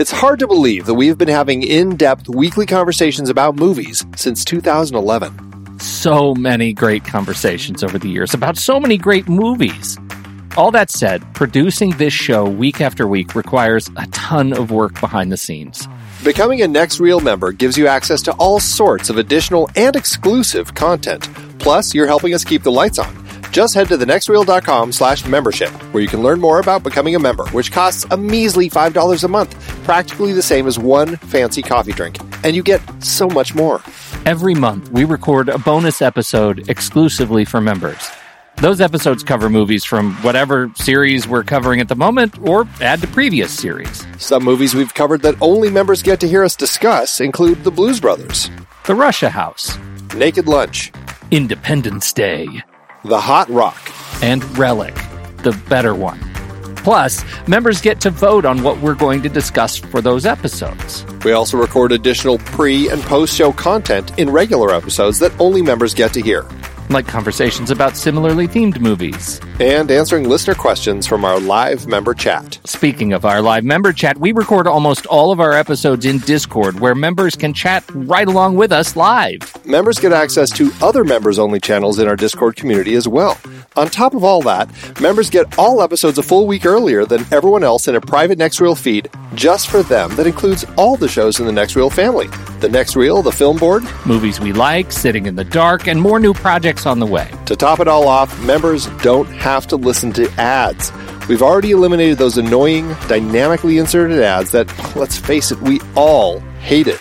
It's hard to believe that we've been having in depth weekly conversations about movies since 2011. So many great conversations over the years about so many great movies. All that said, producing this show week after week requires a ton of work behind the scenes. Becoming a Next Reel member gives you access to all sorts of additional and exclusive content. Plus, you're helping us keep the lights on. Just head to thenextreel.com slash membership, where you can learn more about becoming a member, which costs a measly $5 a month, practically the same as one fancy coffee drink. And you get so much more. Every month, we record a bonus episode exclusively for members. Those episodes cover movies from whatever series we're covering at the moment or add to previous series. Some movies we've covered that only members get to hear us discuss include The Blues Brothers, The Russia House, Naked Lunch, Independence Day, The Hot Rock, and Relic, the better one. Plus, members get to vote on what we're going to discuss for those episodes. We also record additional pre and post show content in regular episodes that only members get to hear, like conversations about similarly themed movies. and answering listener questions from our live member chat. Speaking of our live member chat, we record almost all of our episodes in Discord where members can chat right along with us live. Members get access to other members only channels in our Discord community as well. On top of all that, members get all episodes a full week earlier than everyone else in a private Next Reel feed just for them that includes all the shows in the Next Reel family. The Next Reel, the film board. Movies we like, Sitting in the Dark, and more new projects on the way. To top it all off, members don't have to listen to ads. We've already eliminated those annoying, dynamically inserted ads that, let's face it, we all hate it.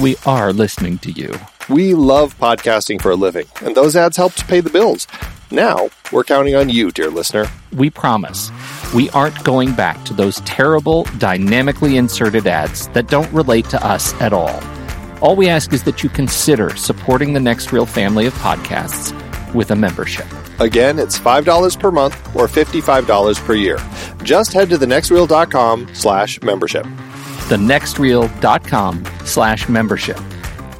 We are listening to you. We love podcasting for a living, and those ads help to pay the bills. Now, we're counting on you, dear listener. We promise we aren't going back to those terrible, dynamically inserted ads that don't relate to us at all. All we ask is that you consider supporting the Next Reel family of podcasts with a membership. Again, it's $5 per month or $55 per year. Just head to thenextreel.com slash membership. thenextreel.com slash membership.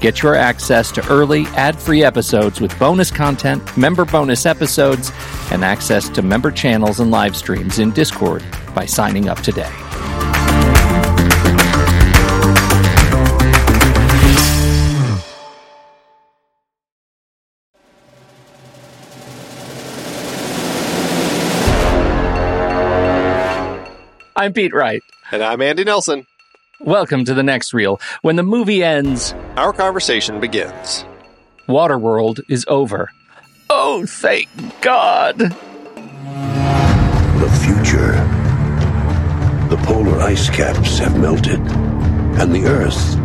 Get your access to early ad-free episodes with bonus content, member bonus episodes, and access to member channels and live streams in Discord by signing up today. I'm Pete Wright. And I'm Andy Nelson. Welcome to the next reel. When the movie ends, Our conversation begins. Waterworld is over. Oh, thank God! The future. The polar ice caps have melted, and the Earth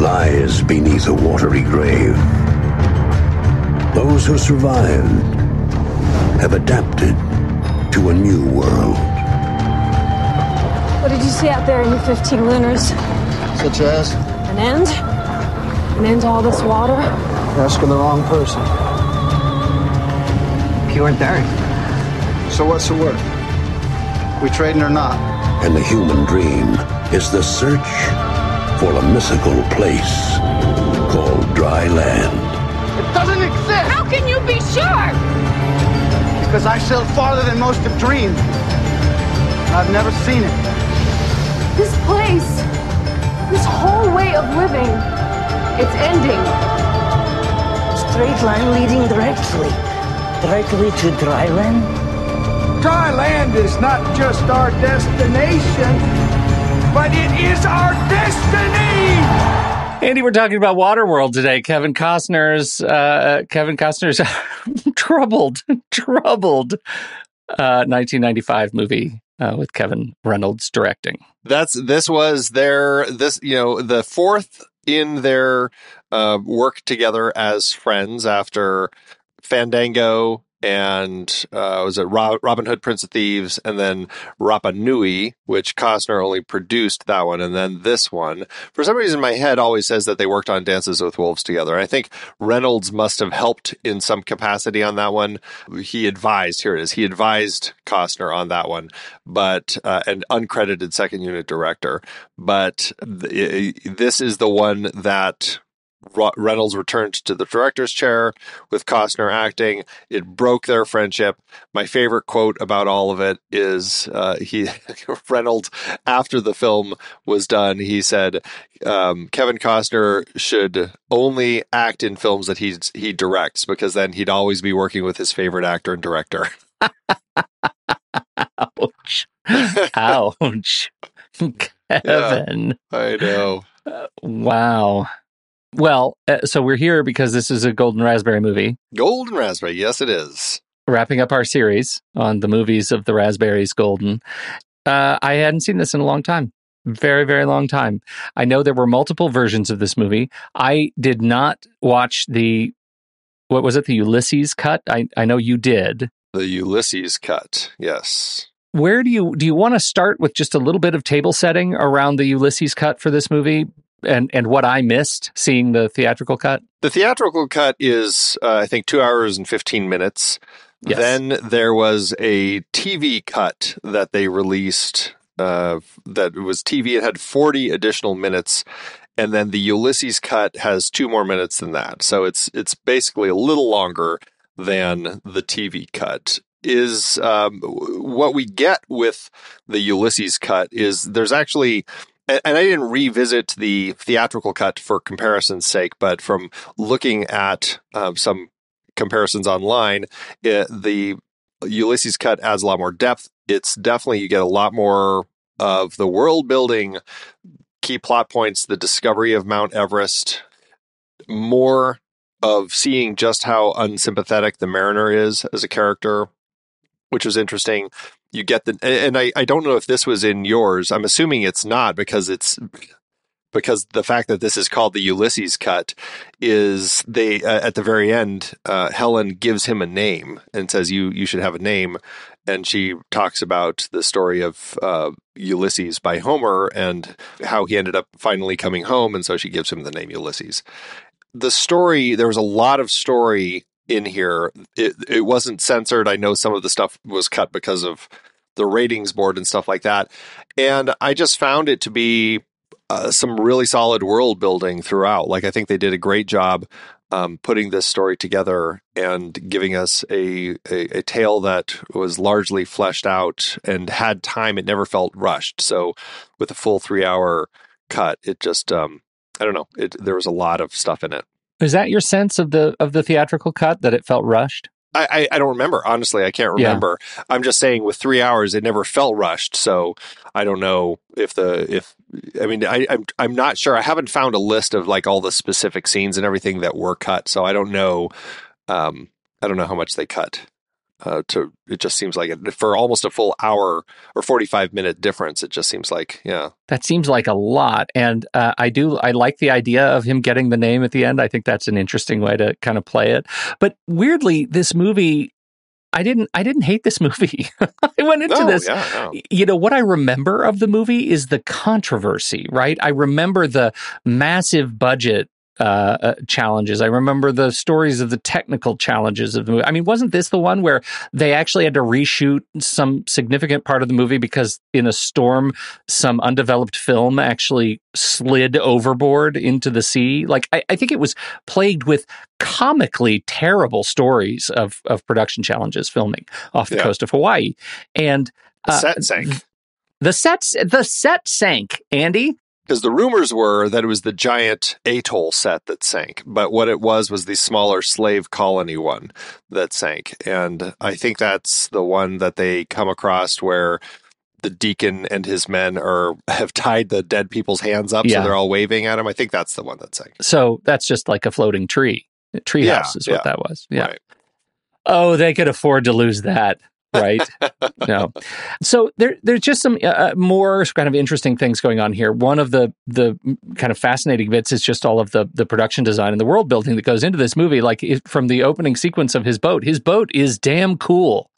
lies beneath a watery grave. Those who survived have adapted to a new world. What did you see out there in your 15 lunars? Such as An end? An end to all this water? you're asking the wrong person. Pure dirt. So what's the word? We trading or not? And the human dream is the search for a mystical place called dry land. It doesn't exist How can you be sure? because I sailed farther than most have dreamed. I've never seen it. This place, this whole way of living, it's ending. Straight line leading directly. Directly to dry land? Dry land is not just our destination, but it is our destiny. Andy, we're talking about Waterworld today. Kevin Costner's uh, Kevin Costner's troubled, troubled uh, 1995 movie uh, with Kevin Reynolds directing. That's this was their this you know the fourth in their uh, work together as friends after Fandango and uh, was it Ro- Robin Hood, Prince of Thieves, and then Rapa Nui, which Costner only produced that one, and then this one. For some reason, my head always says that they worked on Dances with Wolves together. I think Reynolds must have helped in some capacity on that one. He advised. Here it is. He advised Costner on that one, but uh, an uncredited second unit director. But th- this is the one that Reynolds returned to the director's chair with Costner acting. It broke their friendship. My favorite quote about all of it is uh, he Reynolds after the film was done. He said um, Kevin Costner should only act in films that he he directs because then he'd always be working with his favorite actor and director. Ouch! Ouch! Kevin, yeah, I know. Uh, wow. Well, uh, so we're here because this is a Golden Raspberry movie. Golden Raspberry, yes, it is. Wrapping up our series on the movies of the Raspberries Golden. Uh, I hadn't seen this in a long time. Very, very long time. I know there were multiple versions of this movie. I did not watch the, what was it, the Ulysses cut? I, I know you did. The Ulysses cut, yes where do you do you want to start with just a little bit of table setting around the Ulysses cut for this movie and and what I missed seeing the theatrical cut? The theatrical cut is uh, I think 2 hours and 15 minutes. Yes. Then there was a TV cut that they released uh, that was TV. It had 40 additional minutes and then the Ulysses cut has two more minutes than that. So it's it's basically a little longer than the TV cut is um, what we get with the Ulysses cut is there's actually and I didn't revisit the theatrical cut for comparison's sake, but from looking at um, some comparisons online, it, the Ulysses cut adds a lot more depth. It's definitely you get a lot more of the world building, key plot points, the discovery of Mount Everest, more of seeing just how unsympathetic the mariner is as a character, which was interesting. You get the, and I, I don't know if this was in yours. I'm assuming it's not because it's because the fact that this is called the Ulysses cut is they uh, at the very end uh, Helen gives him a name and says you you should have a name and she talks about the story of uh, Ulysses by Homer and how he ended up finally coming home and so she gives him the name Ulysses. The story there was a lot of story in here. It it wasn't censored. I know some of the stuff was cut because of the ratings board and stuff like that. And I just found it to be uh, some really solid world building throughout. Like I think they did a great job um, putting this story together and giving us a, a, a tale that was largely fleshed out and had time. It never felt rushed. So with a full three hour cut, it just um, I don't know. It, there was a lot of stuff in it. Is that your sense of the of the theatrical cut that it felt rushed? I, I, I don't remember. Honestly, I can't remember. Yeah. I'm just saying with three hours, it never felt rushed. So I don't know if the if I mean I I'm I'm not sure. I haven't found a list of like all the specific scenes and everything that were cut. So I don't know. Um, I don't know how much they cut uh, to it just seems like it, for almost a full hour or 45 minute difference it just seems like yeah that seems like a lot and uh, i do i like the idea of him getting the name at the end i think that's an interesting way to kind of play it but weirdly this movie I didn't I didn't hate this movie. I went into no, this yeah, no. you know what I remember of the movie is the controversy, right? I remember the massive budget uh, uh, challenges. I remember the stories of the technical challenges of the movie. I mean, wasn't this the one where they actually had to reshoot some significant part of the movie because in a storm, some undeveloped film actually slid overboard into the sea? Like, I, I think it was plagued with comically terrible stories of, of production challenges filming off the yeah. coast of Hawaii. And uh, set sank. The sets, the set sank, Andy because the rumors were that it was the giant atoll set that sank, but what it was was the smaller slave colony one that sank. And I think that's the one that they come across where the deacon and his men are have tied the dead people's hands up yeah. so they're all waving at him. I think that's the one that sank. So that's just like a floating tree. Treehouse yeah, is what yeah. that was. Yeah. Right. Oh, they could afford to lose that right? no. So there, there's just some uh, uh, more kind of interesting things going on here. One of the the kind of fascinating bits is just all of the the production design and the world building that goes into this movie. Like from the opening sequence of his boat, his boat is damn cool.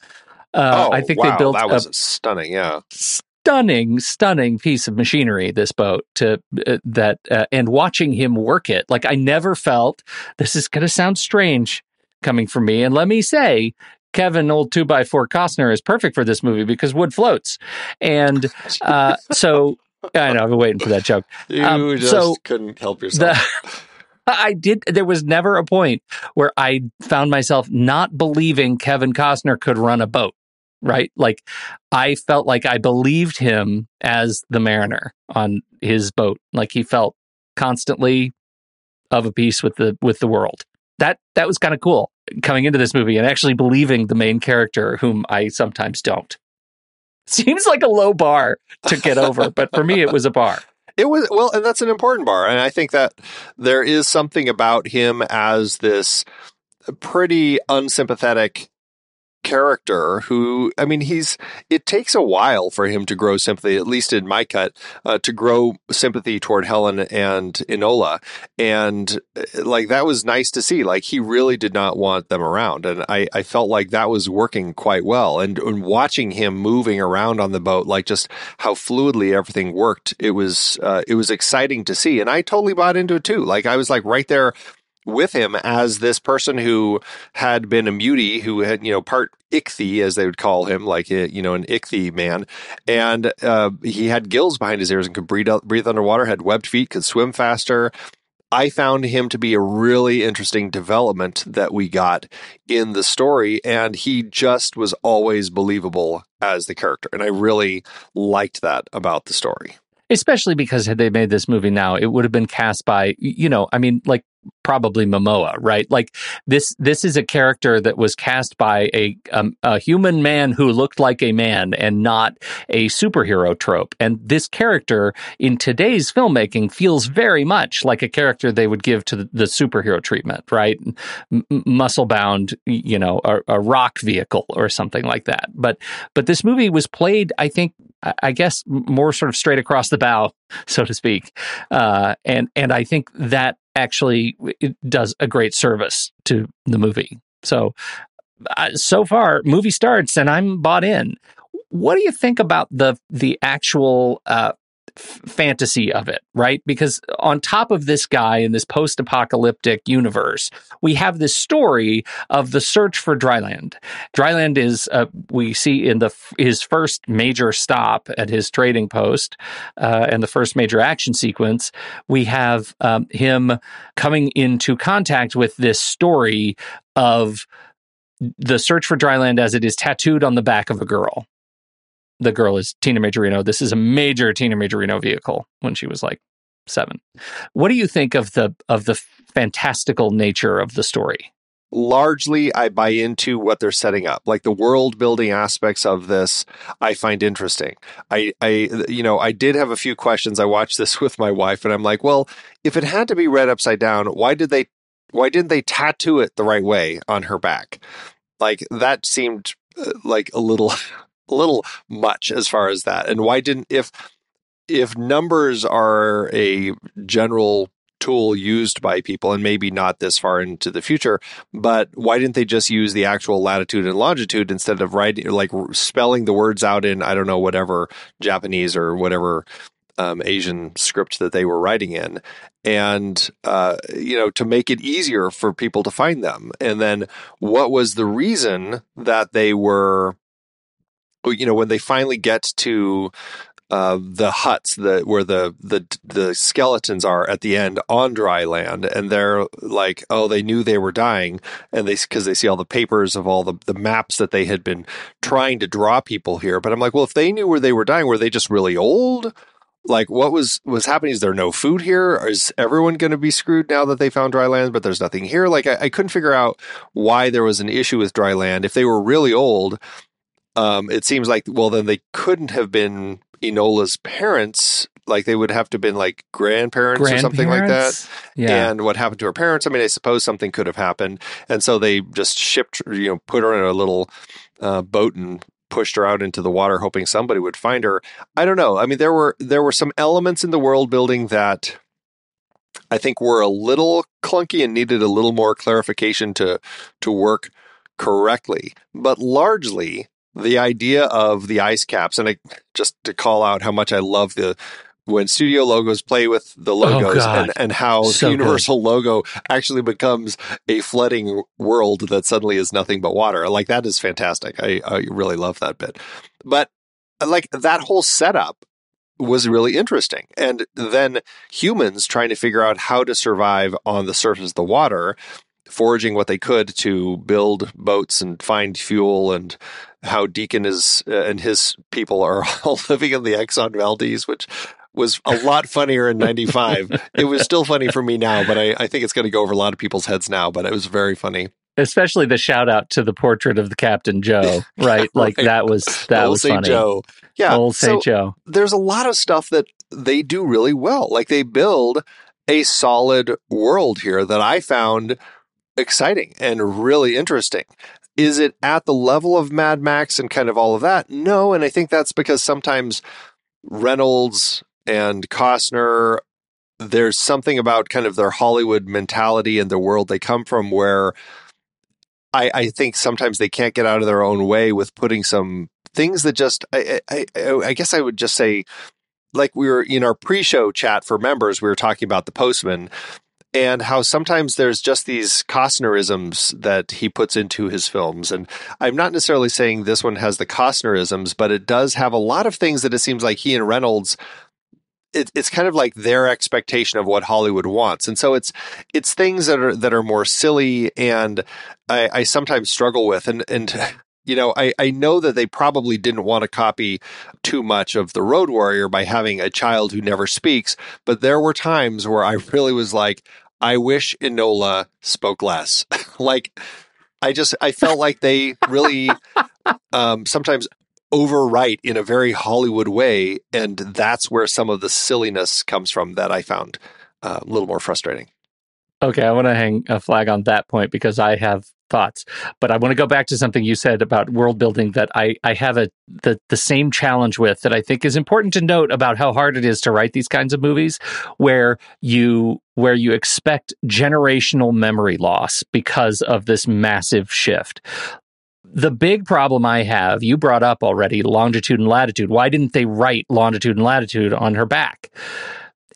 Uh, oh, I think wow, they built that was a, stunning, yeah, stunning, stunning piece of machinery. This boat to uh, that, uh, and watching him work it, like I never felt. This is going to sound strange coming from me, and let me say, Kevin, old two by four Costner, is perfect for this movie because wood floats, and uh, so I know I've been waiting for that joke. You um, just so couldn't help yourself. I did. There was never a point where I found myself not believing Kevin Costner could run a boat. Right, like I felt like I believed him as the mariner on his boat. Like he felt constantly of a piece with the with the world. That that was kind of cool coming into this movie and actually believing the main character, whom I sometimes don't. Seems like a low bar to get over, but for me, it was a bar. It was well, and that's an important bar, and I think that there is something about him as this pretty unsympathetic character who i mean he's it takes a while for him to grow sympathy at least in my cut uh, to grow sympathy toward helen and enola. And uh, like that was nice to see. Like he really did not want them around. And i i felt like that was working quite well. And, and watching him moving around on the boat like just how fluidly everything worked it was uh, it was exciting to see. And i totally bought into it too. Like i was like right there with him as this person who had been a mutie, who had, you know, part ichthy, as they would call him, like, uh, you know, an ichthy man. And uh, he had gills behind his ears and could breathe, breathe underwater, had webbed feet, could swim faster. I found him to be a really interesting development that we got in the story, and he just was always believable as the character. And I really liked that about the story especially because had they made this movie now, it would have been cast by, you know, I mean, like probably Momoa, right? Like this, this is a character that was cast by a um, a human man who looked like a man and not a superhero trope. And this character in today's filmmaking feels very much like a character they would give to the, the superhero treatment, right? M- muscle bound, you know, a, a rock vehicle or something like that. But but this movie was played, I think, I guess, more sort of straight across the bow, so to speak. Uh, and and I think that actually it does a great service to the movie. So, uh, so far, movie starts and I'm bought in. What do you think about the the actual uh, fantasy of it, right? Because on top of this guy in this post apocalyptic universe, we have this story of the search for dryland. Dryland is, uh, we see in the his first major stop at his trading post uh, and the first major action sequence, we have um, him coming into contact with this story of the search for dryland as it is tattooed on the back of a girl the girl is Tina Majorino. This is a major Tina Majorino vehicle when she was like seven. What do you think of the of the fantastical nature of the story? Largely, I buy into what they're setting up. Like the world building aspects of this, I find interesting. I, I, you know, I did have a few questions. I watched this with my wife, and I'm like, well, if it had to be read upside down, why did they, why didn't they tattoo it the right way on her back? Like that seemed uh, like a little a little much as far as that. And why didn't if if numbers are a general tool used by people and maybe not this far into the future but why didn't they just use the actual latitude and longitude instead of writing like spelling the words out in i don't know whatever japanese or whatever um, asian script that they were writing in and uh, you know to make it easier for people to find them and then what was the reason that they were you know, when they finally get to uh, the huts that where the, the the skeletons are at the end on dry land, and they're like, oh, they knew they were dying, and they because they see all the papers of all the the maps that they had been trying to draw people here. But I'm like, well, if they knew where they were dying, were they just really old? Like, what was was happening? Is there no food here? Is everyone going to be screwed now that they found dry land, but there's nothing here? Like, I, I couldn't figure out why there was an issue with dry land. If they were really old, um, it seems like well then they couldn't have been Enola's parents. Like they would have to have been like grandparents, grandparents? or something like that. Yeah. And what happened to her parents? I mean, I suppose something could have happened, and so they just shipped, you know, put her in a little uh, boat and pushed her out into the water, hoping somebody would find her. I don't know. I mean, there were there were some elements in the world building that I think were a little clunky and needed a little more clarification to to work correctly. But largely, the idea of the ice caps, and I, just to call out how much I love the when studio logos play with the oh, logos oh and, and how so the universal good. logo actually becomes a flooding world that suddenly is nothing but water. Like that is fantastic. I, I really love that bit. But like that whole setup was really interesting. And then humans trying to figure out how to survive on the surface of the water, foraging what they could to build boats and find fuel and how Deacon is uh, and his people are all living in the Exxon Valdez, which was a lot funnier in 95. it was still funny for me now, but I, I think it's going to go over a lot of people's heads now, but it was very funny. Especially the shout out to the portrait of the Captain Joe, right? Like Right. that was that Old was St. funny. Joe. Yeah. Old St. so Joe. there's a lot of stuff that they do really well. Like they build a solid world here that I found exciting and really interesting. Is it at the level of Mad Max and kind of all of that? No. And I think that's because sometimes Reynolds and Costner, there's something about kind of their Hollywood mentality and the world they come from where I, I think sometimes they can't get out of their own way with putting some things that just I, I, I, I guess I would just say like we were in our pre-show chat for members we were talking about the postman and how sometimes there's just these Costnerisms that he puts into his films. And I'm not necessarily saying this one has the Costnerisms but it does have a lot of things that it seems like he and Reynolds it, it's kind of like their expectation of what Hollywood wants, and so it's it's things that are that are more silly, and I, I sometimes struggle with, and and you know I I know that they probably didn't want to copy too much of the Road Warrior by having a child who never speaks, but there were times where I really was like, I wish Enola spoke less, like. I just I felt like they really um, sometimes overwrite in a very Hollywood way, and that's where some of the silliness comes from that I found uh, a little more frustrating. Okay, I want to hang a flag on that point because I have thoughts, but I want to go back to something you said about world building that I, I have a the, the same challenge with that I think is important to note about how hard it is to write these kinds of movies where you where you expect generational memory loss because of this massive shift. The big problem I have, you brought up already longitude and latitude. Why didn't they write longitude and latitude on her back?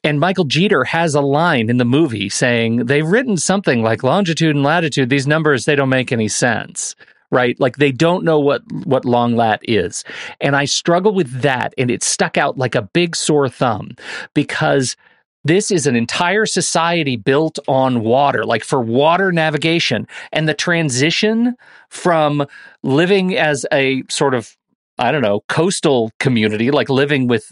And Michael Jeter has a line in the movie saying they've written something like longitude and latitude. These numbers, they don't make any sense, right? Like they don't know what, what long lat is. And I struggle with that. And it stuck out like a big sore thumb because this is an entire society built on water, like for water navigation. And the transition from living as a sort of I don't know, coastal community, like living with,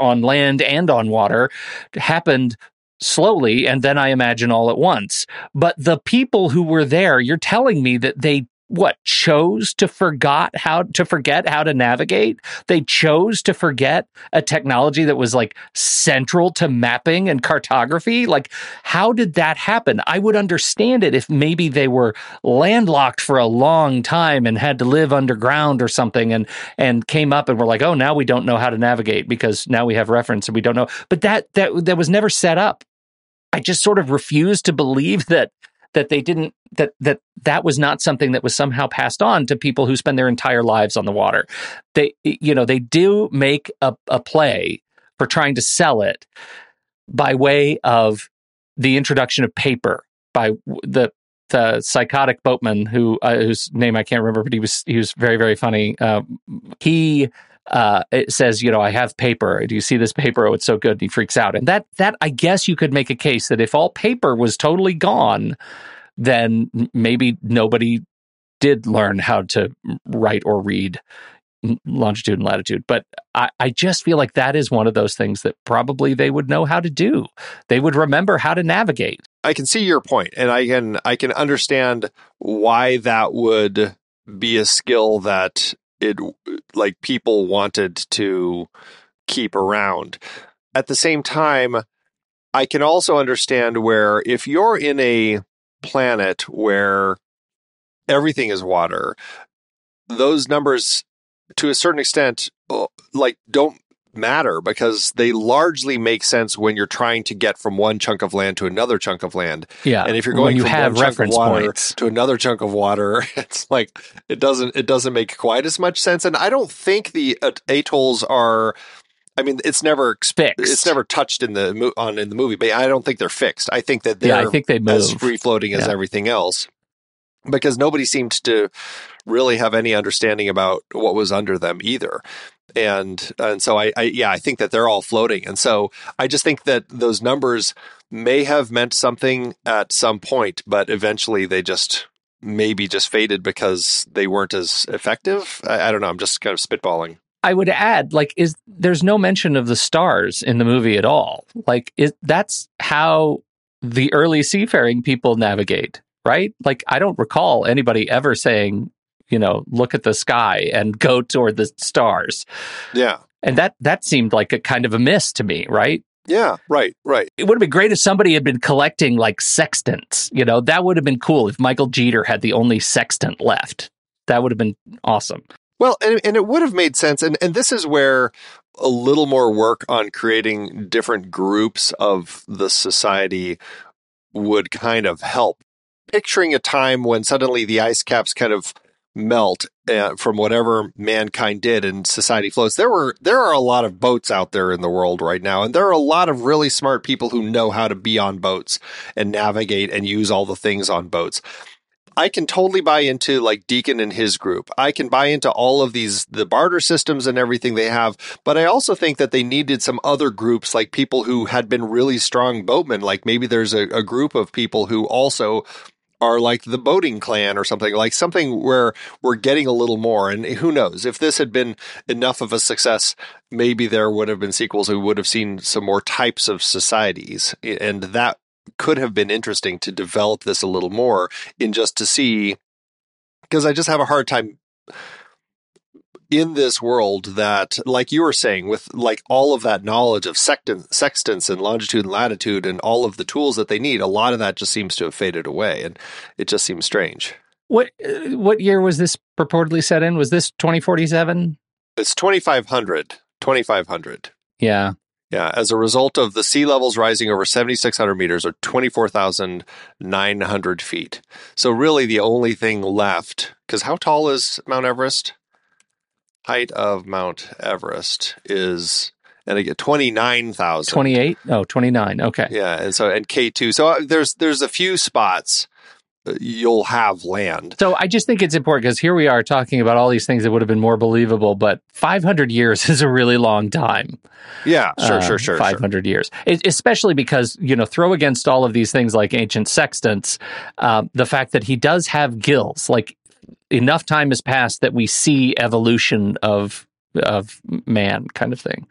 on land and on water, happened slowly and then I imagine all at once. But the people who were there, you're telling me that they what chose to forgot how to forget how to navigate? They chose to forget a technology that was like central to mapping and cartography? Like how did that happen? I would understand it if maybe they were landlocked for a long time and had to live underground or something and and came up and were like oh now we don't know how to navigate because now we have reference and we don't know. But that that that was never set up. I just sort of refuse to believe that that they didn't that that that was not something that was somehow passed on to people who spend their entire lives on the water. They you know they do make a, a play for trying to sell it by way of the introduction of paper by the the psychotic boatman who uh, whose name I can't remember, but he was he was very very funny. Uh, he uh, it says, you know, I have paper. Do you see this paper? Oh, it's so good. And he freaks out. And that that I guess you could make a case that if all paper was totally gone, then maybe nobody did learn how to write or read longitude and latitude. But I, I just feel like that is one of those things that probably they would know how to do. They would remember how to navigate. I can see your point, and I can I can understand why that would be a skill that it like people wanted to keep around. At the same time, I can also understand where if you're in a planet where everything is water, those numbers to a certain extent uh, like don't matter because they largely make sense when you're trying to get from one chunk of land to another chunk of land. Yeah. And if you're going when you from have one chunk of water points. to another chunk of water, it's like it doesn't it doesn't make quite as much sense. And I don't think the uh, atolls are. I mean, it's never Fixed. It's never touched in the on in the movie, but I don't think they're fixed. I think that they're Yeah, I think they as free floating as everything else because nobody seemed to really have any understanding about what was under them either. And and so I, I yeah I think that they're all floating, and so I just think that those numbers may have meant something at some point, but eventually they just maybe just faded because they weren't as effective. I, I don't know. I'm just kind of spitballing. I would add, like, is there's no mention of the stars in the movie at all. Like, is that's how the early seafaring people navigate, right? Like, I don't recall anybody ever saying, you know, look at the sky and go toward the stars. Yeah. And that that seemed like a kind of a miss to me, right? Yeah, right, right. It would have been great if somebody had been collecting like sextants. You know, that would have been cool if Michael Jeter had the only sextant left. That would have been awesome. Well, and, and it would have made sense. And, and this is where a little more work on creating different groups of the society would kind of help. Picturing a time when suddenly the ice caps kind of melt uh, from whatever mankind did and society flows. There were there are a lot of boats out there in the world right now, and there are a lot of really smart people who know how to be on boats and navigate and use all the things on boats. I can totally buy into like Deacon and his group. I can buy into all of these, the barter systems and everything they have. But I also think that they needed some other groups, like people who had been really strong boatmen. Like maybe there's a, a group of people who also are like the boating clan or something like something where we're getting a little more. And who knows? If this had been enough of a success maybe there would have been sequels who would have seen some more types of societies. And that could have been interesting to develop this a little more in just to see because I just have a hard time in this world that, like you were saying, with like all of that knowledge of sextant, sextants and longitude and latitude and all of the tools that they need, a lot of that just seems to have faded away, and it just seems strange. What uh, what year was this purportedly set in? Was this 2047? It's 2500. 2500. Yeah. Yeah, as a result of the sea levels rising over 7,600 meters or 24,900 feet. So, really, the only thing left, because how tall is Mount Everest? Height of Mount Everest is and again 29,000 28 oh 29 okay. Yeah and so and K2 so uh, there's there's a few spots you'll have land. So I just think it's important because here we are talking about all these things that would have been more believable but 500 years is a really long time. Yeah sure sure sure 500 sure. years. It, especially because you know throw against all of these things like ancient sextants uh, the fact that he does have gills like enough time has passed that we see evolution of of man kind of thing.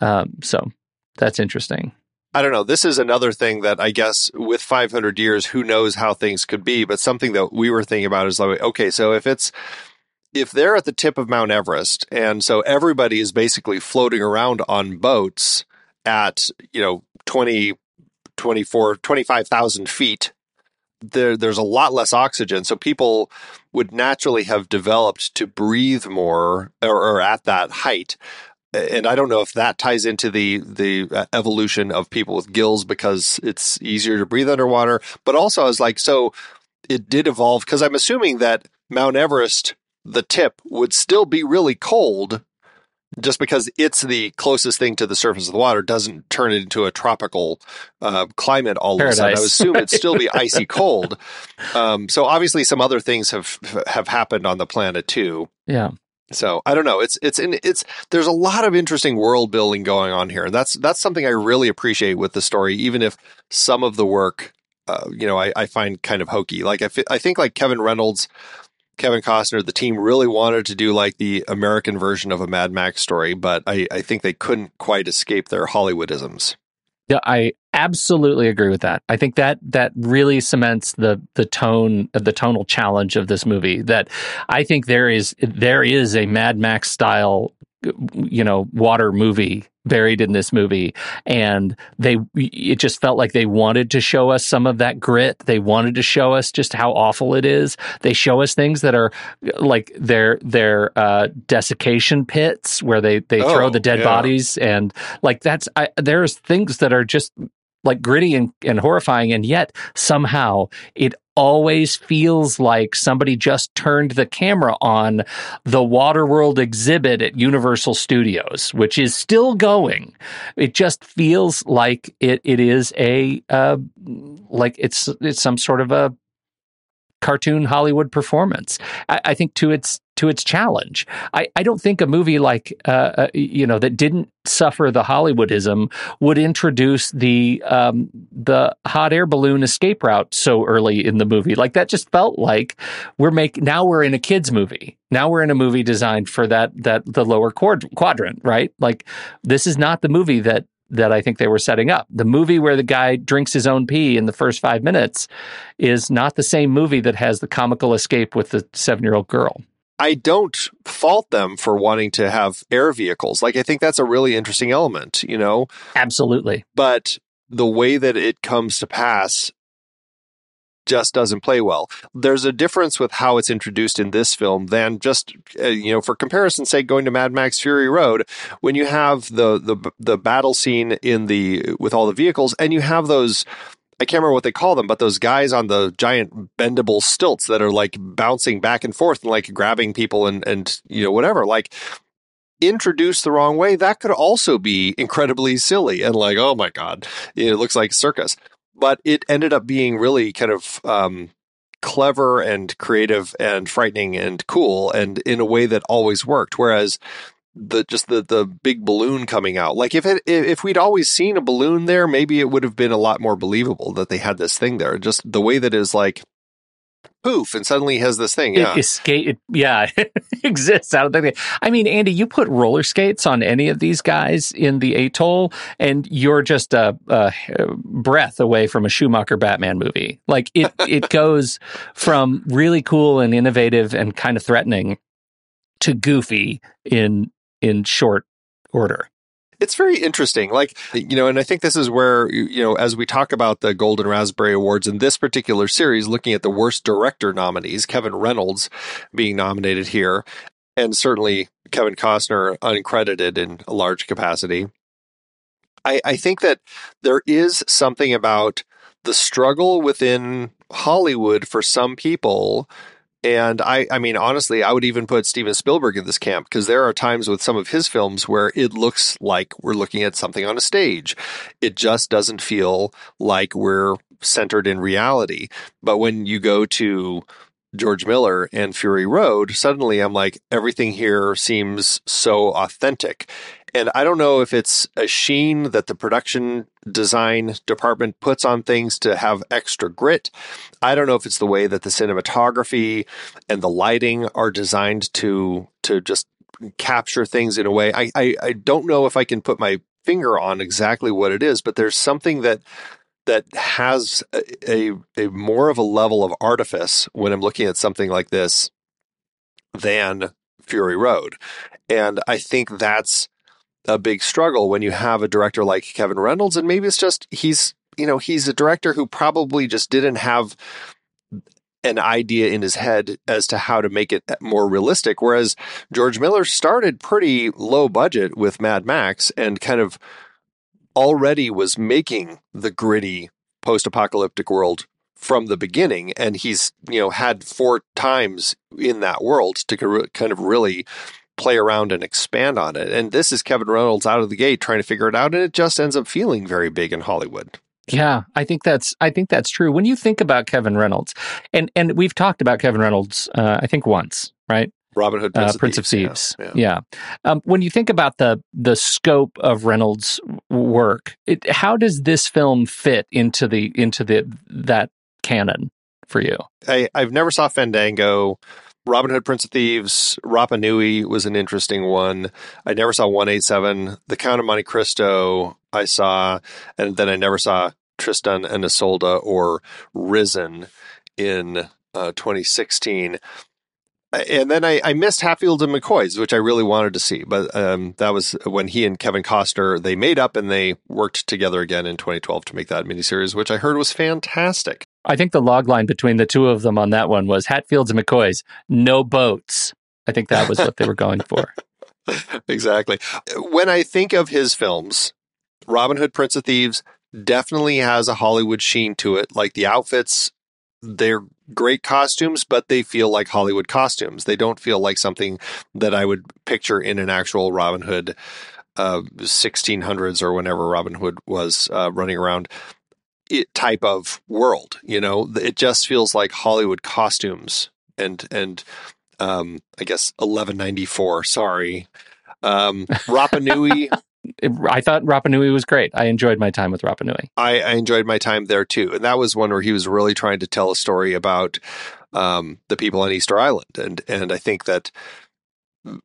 Um, so that's interesting. I don't know. This is another thing that I guess with 500 years, who knows how things could be, but something that we were thinking about is like, okay, so if it's, if they're at the tip of Mount Everest and so everybody is basically floating around on boats at, you know, 20, 24, 25,000 feet, there, there's a lot less oxygen. So people would naturally have developed to breathe more or, or at that height and I don't know if that ties into the the uh, evolution of people with gills because it's easier to breathe underwater. But also, I was like, so it did evolve because I'm assuming that Mount Everest, the tip, would still be really cold just because it's the closest thing to the surface of the water doesn't turn it into a tropical uh, climate all Paradise. of a sudden. I would assume it'd still be icy cold. Um, so obviously some other things have have happened on the planet too. Yeah. So I don't know. It's it's in, it's there's a lot of interesting world building going on here, and that's that's something I really appreciate with the story, even if some of the work, uh, you know, I, I find kind of hokey. Like I, I think like Kevin Reynolds Kevin Costner, the team really wanted to do like the American version of a Mad Max story, but I, I think they couldn't quite escape their Hollywoodisms. Yeah, I absolutely agree with that. I think that that really cements the the tone the tonal challenge of this movie. That I think there is there is a Mad Max style you know water movie buried in this movie. And they it just felt like they wanted to show us some of that grit. They wanted to show us just how awful it is. They show us things that are like their their uh, desiccation pits where they they oh, throw the dead yeah. bodies. And like that's I, there's things that are just like gritty and, and horrifying and yet somehow it always feels like somebody just turned the camera on the Waterworld exhibit at Universal Studios, which is still going. It just feels like it it is a uh, like it's it's some sort of a cartoon Hollywood performance. I, I think to its to its challenge. I, I don't think a movie like uh, uh, you know that didn't suffer the Hollywoodism would introduce the um, the hot air balloon escape route so early in the movie. Like that just felt like we're making now we're in a kids movie. Now we're in a movie designed for that that the lower quad- quadrant, right? Like this is not the movie that that I think they were setting up. The movie where the guy drinks his own pee in the first five minutes is not the same movie that has the comical escape with the seven year old girl. I don't fault them for wanting to have air vehicles. Like, I think that's a really interesting element, you know? Absolutely. But the way that it comes to pass just doesn't play well. There's a difference with how it's introduced in this film than just uh, you know for comparison's sake going to Mad Max Fury Road when you have the the the battle scene in the with all the vehicles and you have those I can't remember what they call them, but those guys on the giant bendable stilts that are like bouncing back and forth and like grabbing people and and you know whatever like introduced the wrong way that could also be incredibly silly and like oh my god it looks like circus but it ended up being really kind of um, clever and creative and frightening and cool and in a way that always worked. Whereas the just the the big balloon coming out, like if it if we'd always seen a balloon there, maybe it would have been a lot more believable that they had this thing there. Just the way that is like poof, and suddenly has this thing. Yeah, it, escape. It, yeah, it exists out of the. I mean, Andy, you put roller skates on any of these guys in the atoll, and you're just a, a breath away from a Schumacher Batman movie. Like it, it goes from really cool and innovative and kind of threatening to goofy in in short order it's very interesting. Like, you know, and I think this is where, you know, as we talk about the Golden Raspberry Awards in this particular series, looking at the worst director nominees, Kevin Reynolds being nominated here, and certainly Kevin Costner uncredited in a large capacity. I, I think that there is something about the struggle within Hollywood for some people and I, I mean, honestly, I would even put Steven Spielberg in this camp because there are times with some of his films where it looks like we're looking at something on a stage. It just doesn't feel like we're centered in reality. But when you go to George Miller and Fury Road, suddenly I'm like, everything here seems so authentic. And I don't know if it's a sheen that the production design department puts on things to have extra grit. I don't know if it's the way that the cinematography and the lighting are designed to to just capture things in a way. I, I, I don't know if I can put my finger on exactly what it is, but there's something that that has a, a, a more of a level of artifice when I'm looking at something like this than Fury Road. And I think that's a big struggle when you have a director like Kevin Reynolds. And maybe it's just he's, you know, he's a director who probably just didn't have an idea in his head as to how to make it more realistic. Whereas George Miller started pretty low budget with Mad Max and kind of already was making the gritty post-apocalyptic world from the beginning and he's you know had four times in that world to kind of really play around and expand on it and this is Kevin Reynolds out of the gate trying to figure it out and it just ends up feeling very big in Hollywood. Yeah, I think that's I think that's true. When you think about Kevin Reynolds, and and we've talked about Kevin Reynolds, uh, I think once, right? Robin Hood, Prince, uh, of, Prince Thieves. of Thieves. Yeah. yeah. yeah. Um, when you think about the the scope of Reynolds' work, it, how does this film fit into the into the that canon for you? I I've never saw Fandango. Robin Hood, Prince of Thieves, Rapa Nui was an interesting one. I never saw 187. The Count of Monte Cristo, I saw, and then I never saw Tristan and Isolde or Risen in uh, 2016 and then I, I, missed Hatfield and McCoys, which I really wanted to see, but um, that was when he and Kevin Costner they made up and they worked together again in 2012 to make that miniseries, which I heard was fantastic. I think the log line between the two of them on that one was Hatfields and McCoys, no boats. I think that was what they were going for. exactly. When I think of his films, Robin Hood, Prince of Thieves definitely has a Hollywood sheen to it. Like the outfits they're great costumes, but they feel like Hollywood costumes. They don't feel like something that I would picture in an actual Robin Hood, uh, 1600s or whenever Robin Hood was uh, running around. it type of world. You know, it just feels like Hollywood costumes and and um, I guess eleven ninety four. Sorry, um, Rapa Nui. I thought Rapa Nui was great. I enjoyed my time with Rapa Nui. I, I enjoyed my time there too, and that was one where he was really trying to tell a story about um, the people on Easter Island, and and I think that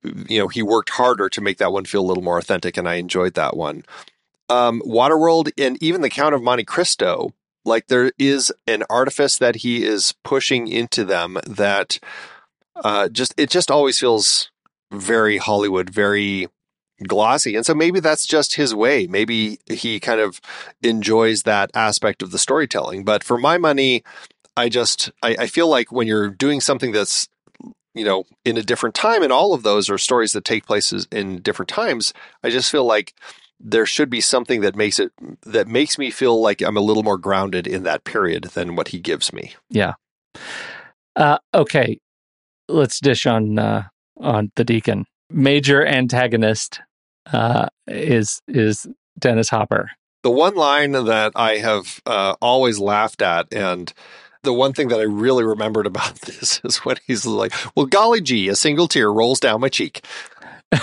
you know he worked harder to make that one feel a little more authentic, and I enjoyed that one. Um, Waterworld and even the Count of Monte Cristo, like there is an artifice that he is pushing into them that uh, just it just always feels very Hollywood, very glossy. And so maybe that's just his way. Maybe he kind of enjoys that aspect of the storytelling. But for my money, I just I, I feel like when you're doing something that's you know in a different time, and all of those are stories that take places in different times, I just feel like there should be something that makes it that makes me feel like I'm a little more grounded in that period than what he gives me. Yeah. Uh, okay, let's dish on uh, on the deacon. Major antagonist uh, is is Dennis Hopper. The one line that I have uh, always laughed at, and the one thing that I really remembered about this is when he's like, "Well, golly gee, a single tear rolls down my cheek."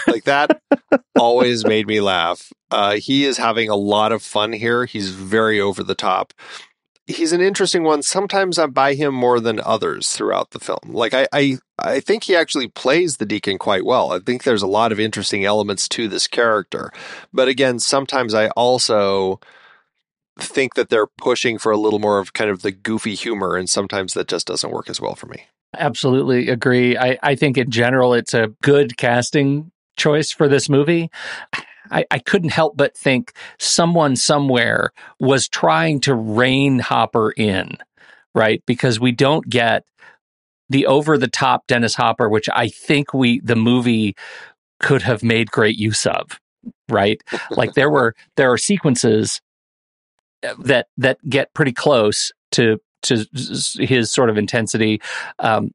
like that always made me laugh. Uh, he is having a lot of fun here. He's very over the top. He's an interesting one. Sometimes I buy him more than others throughout the film. Like I, I, I think he actually plays the deacon quite well. I think there's a lot of interesting elements to this character. But again, sometimes I also think that they're pushing for a little more of kind of the goofy humor, and sometimes that just doesn't work as well for me. Absolutely agree. I, I think in general it's a good casting choice for this movie. I, I, couldn't help but think someone somewhere was trying to rein Hopper in, right? Because we don't get the over the top Dennis Hopper, which I think we, the movie could have made great use of, right? like there were, there are sequences that, that get pretty close to to his sort of intensity. Um,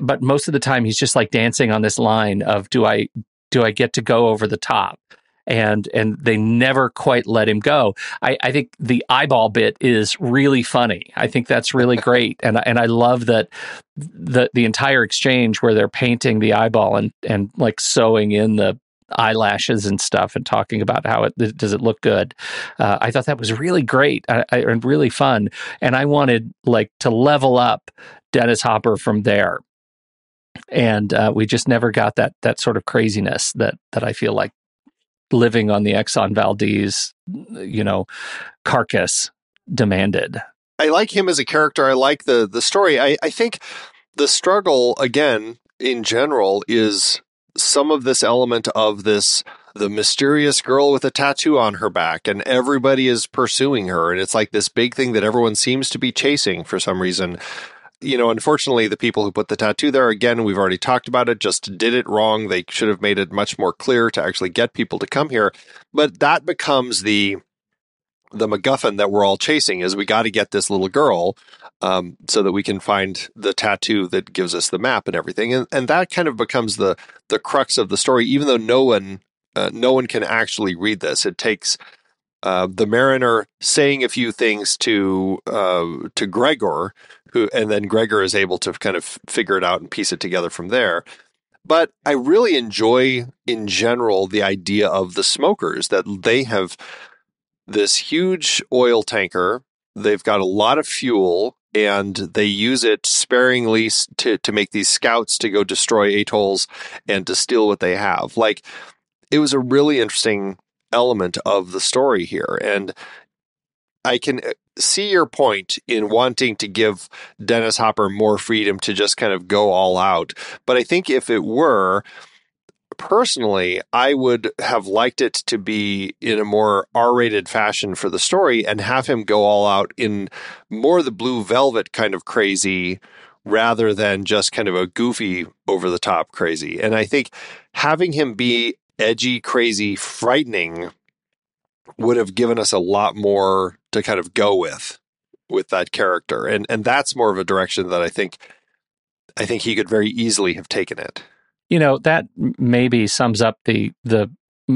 but most of the time, he's just like dancing on this line of do I do I get to go over the top? And and they never quite let him go. I, I think the eyeball bit is really funny. I think that's really great, and and I love that the the entire exchange where they're painting the eyeball and and like sewing in the eyelashes and stuff and talking about how it does it look good. Uh, I thought that was really great uh, and really fun, and I wanted like to level up Dennis Hopper from there and uh, we just never got that that sort of craziness that that I feel like living on the Exxon Valdez, you know, carcass demanded. I like him as a character. I like the the story. I, I think the struggle again in general is some of this element of this the mysterious girl with a tattoo on her back and everybody is pursuing her and it's like this big thing that everyone seems to be chasing for some reason you know, unfortunately, the people who put the tattoo there, again, we've already talked about it, just did it wrong. They should have made it much more clear to actually get people to come here. But that becomes the the MacGuffin that we're all chasing is we got to get this little girl um, so that we can find the tattoo that gives us the map and everything, and and that kind of becomes the the crux of the story. Even though no one uh, no one can actually read this, it takes uh, the mariner saying a few things to uh, to Gregor, who and then Gregor is able to kind of figure it out and piece it together from there. But I really enjoy, in general, the idea of the smokers that they have this huge oil tanker. They've got a lot of fuel and they use it sparingly to, to make these scouts to go destroy atolls and to steal what they have. Like, it was a really interesting element of the story here. And I can see your point in wanting to give Dennis Hopper more freedom to just kind of go all out. But I think if it were, personally, I would have liked it to be in a more R rated fashion for the story and have him go all out in more the blue velvet kind of crazy rather than just kind of a goofy over the top crazy. And I think having him be edgy, crazy, frightening would have given us a lot more to kind of go with with that character. And and that's more of a direction that I think I think he could very easily have taken it. You know, that maybe sums up the the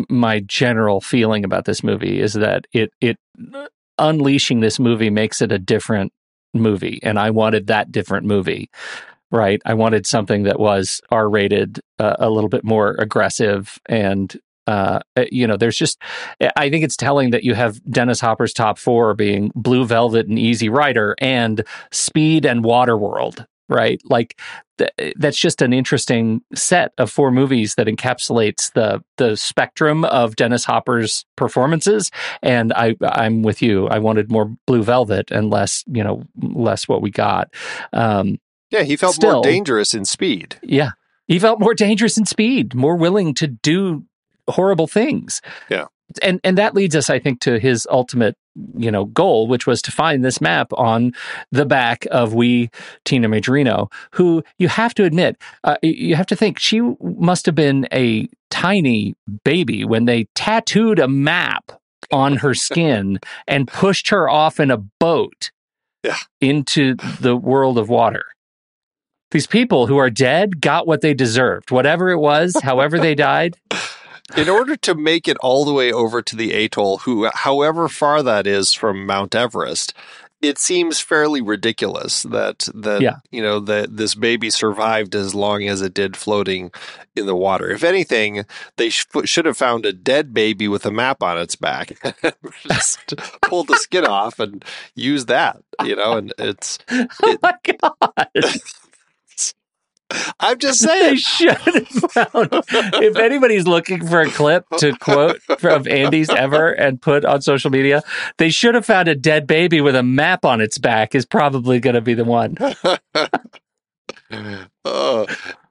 my general feeling about this movie is that it it unleashing this movie makes it a different movie, and I wanted that different movie. Right, I wanted something that was R rated, uh, a little bit more aggressive, and uh, you know, there's just, I think it's telling that you have Dennis Hopper's top four being Blue Velvet and Easy Rider and Speed and Waterworld, right? Like th- that's just an interesting set of four movies that encapsulates the the spectrum of Dennis Hopper's performances. And I I'm with you. I wanted more Blue Velvet and less, you know, less what we got. Um, yeah, he felt still, more dangerous in Speed. Yeah. He felt more dangerous in speed, more willing to do horrible things. Yeah. And and that leads us, I think, to his ultimate, you know, goal, which was to find this map on the back of we Tina Majorino, who you have to admit, uh, you have to think she must have been a tiny baby when they tattooed a map on her skin and pushed her off in a boat yeah. into the world of water these people who are dead got what they deserved, whatever it was, however they died. In order to make it all the way over to the atoll, who, however far that is from Mount Everest, it seems fairly ridiculous that that yeah. you know that this baby survived as long as it did floating in the water. If anything, they sh- should have found a dead baby with a map on its back, just pulled the skin off and used that. You know, and it's oh it, oh my god. I'm just saying. They should have found. if anybody's looking for a clip to quote from Andy's ever and put on social media, they should have found a dead baby with a map on its back. Is probably going to be the one. oh,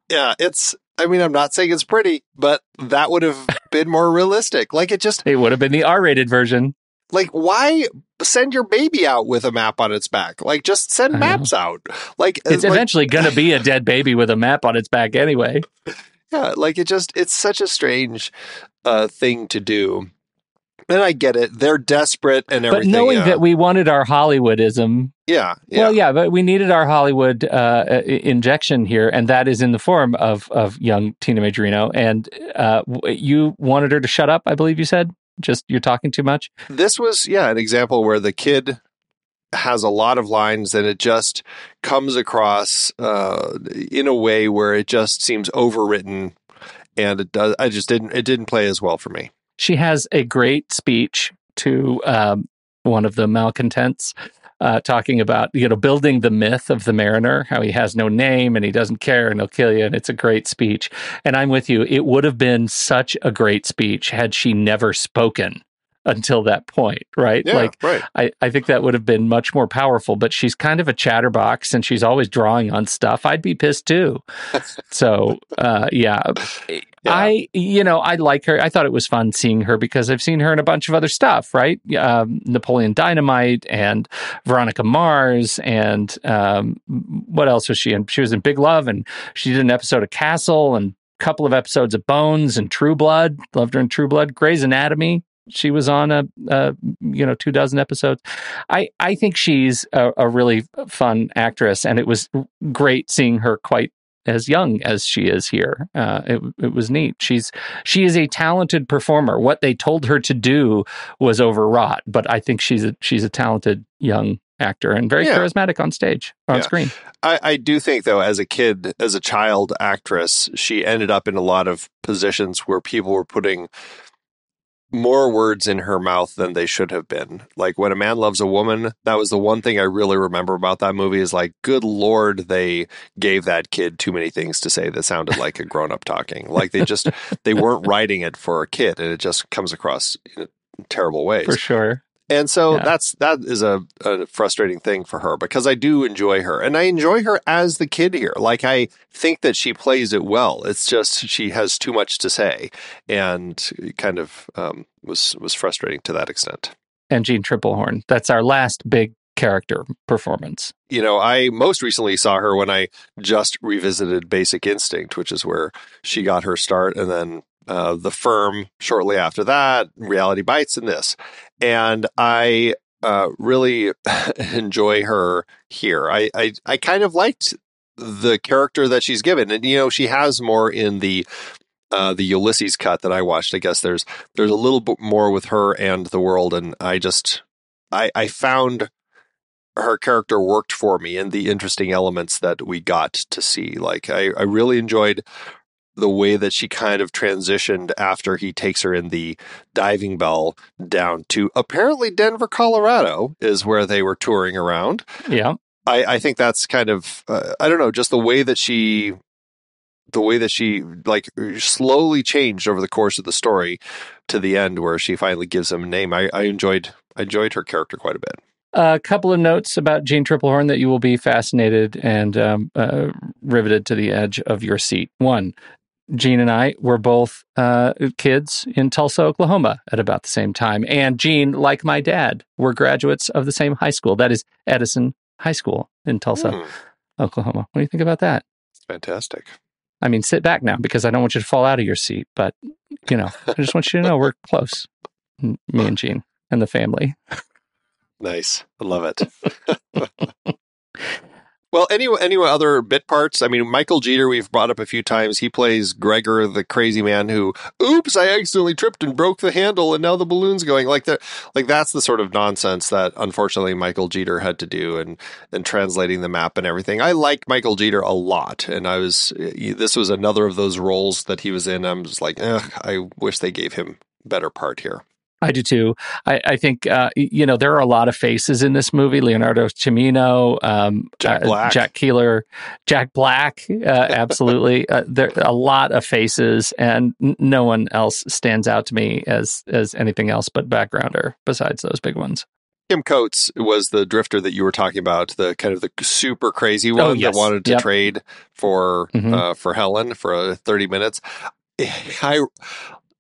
yeah. It's. I mean, I'm not saying it's pretty, but that would have been more realistic. Like it just. It would have been the R-rated version. Like, why send your baby out with a map on its back? Like, just send maps out. Like, it's like, eventually going to be a dead baby with a map on its back anyway. Yeah, like it just, it's such a strange uh, thing to do. And I get it. They're desperate and everything. But knowing yeah. that we wanted our Hollywoodism. Yeah, yeah. Well, yeah, but we needed our Hollywood uh, injection here, and that is in the form of of young Tina Majorino. And uh, you wanted her to shut up, I believe you said just you're talking too much? This was yeah an example where the kid has a lot of lines and it just comes across uh, in a way where it just seems overwritten and it does i just didn't it didn't play as well for me. She has a great speech to um, one of the malcontents uh, talking about you know building the myth of the mariner, how he has no name and he doesn't care and he'll kill you, and it's a great speech. And I'm with you. It would have been such a great speech had she never spoken until that point, right? Yeah, like, right. I, I think that would have been much more powerful, but she's kind of a chatterbox and she's always drawing on stuff. I'd be pissed too. so, uh, yeah. yeah. I, you know, I like her. I thought it was fun seeing her because I've seen her in a bunch of other stuff, right? Um, Napoleon Dynamite and Veronica Mars and um, what else was she in? She was in Big Love and she did an episode of Castle and a couple of episodes of Bones and True Blood. Loved her in True Blood. Grey's Anatomy. She was on a, a you know two dozen episodes. I I think she's a, a really fun actress, and it was great seeing her quite as young as she is here. Uh, it, it was neat. She's she is a talented performer. What they told her to do was overwrought, but I think she's a she's a talented young actor and very Yeah. charismatic on stage on Yeah. screen. I, I do think though as a kid as a child actress she ended up in a lot of positions where people were putting more words in her mouth than they should have been. Like when a man loves a woman that was the one thing i really remember about that movie is like good lord they gave that kid too many things to say that sounded like a grown-up talking. Like they just they weren't writing it for a kid and it just comes across in terrible ways. For sure. And so Yeah. that's that is a, a frustrating thing for her because I do enjoy her and I enjoy her as the kid here. Like I think that she plays it well. It's just she has too much to say and kind of um, was was frustrating to that extent. And Jeanne Tripplehorn. That's our last big character performance. You know, I most recently saw her when I just revisited Basic Instinct, which is where she got her start, and then uh, The Firm shortly after that, Reality Bites, and this. And I uh, really enjoy her here. I, I I kind of liked the character that she's given, and you know, she has more in the uh, the Ulysses cut that I watched. I guess there's there's a little bit more with her and the world, and I just I, I found her character worked for me and the interesting elements that we got to see. Like I, I really enjoyed the way that she kind of transitioned after he takes her in the diving bell down to apparently Denver, Colorado is where they were touring around. Yeah. I, I think that's kind of uh, I don't know just the way that she the way that she like slowly changed over the course of the story to the end where she finally gives him a name. I, I enjoyed I enjoyed her character quite a bit. A couple of notes about Jeanne Tripplehorn that you will be fascinated and um, uh, riveted to the edge of your seat. One, Jeanne and I were both uh, kids in Tulsa, Oklahoma at about the same time. And Jeanne, like my dad, were graduates of the same high school. That is Edison High School in Tulsa, Hmm, Oklahoma. What do you think about that? fantastic. I mean, sit back now because I don't want you to fall out of your seat. But, you know, I just want you to know we're close, me and Jeanne and the family. Nice. I love it. well, any any other bit parts? I mean, Michael Jeter, we've brought up a few times. He plays Gregor, the crazy man who, oops, I accidentally tripped and broke the handle, and now the balloon's going. Like that, like that's the sort of nonsense that unfortunately Michael Jeter had to do, and and translating the map and everything. I like Michael Jeter a lot, and I was this was another of those roles that he was in. I'm just like, I wish they gave him better part here. I do too. I, I think uh, you know there are a lot of faces in this movie: Leonardo Cimino, um, Jack uh, Black. Jack Keeler, Jack Black. Uh, absolutely, uh, there a lot of faces, and n- no one else stands out to me as as anything else but backgrounder besides those big ones. Kim Coates was the drifter that you were talking about, the kind of the super crazy one Oh, yes. that wanted to Yep. trade for Mhm. uh, for Helen for uh, thirty minutes. I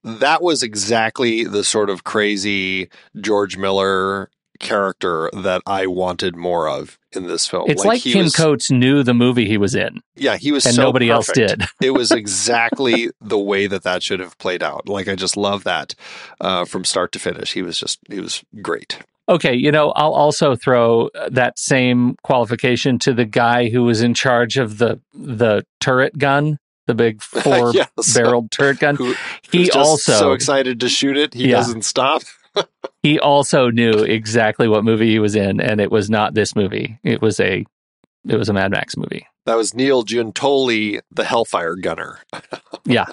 that was exactly the sort of crazy George Miller character that I wanted more of in this film. It's like, he Kim was, Coates knew the movie he was in, yeah, he was and so nobody else did. it was exactly the way that that should have played out. Like I just love that uh, from start to finish. He was just he was great. Okay, you know, I'll also throw that same qualification to the guy who was in charge of the the turret gun, the big four Yes. barreled turret gun. Who- he also so excited to shoot it he Yeah. doesn't stop he also knew exactly what movie he was in, and it was not this movie. It was a it was a Mad Max movie. that was neil giuntoli the hellfire gunner Yeah,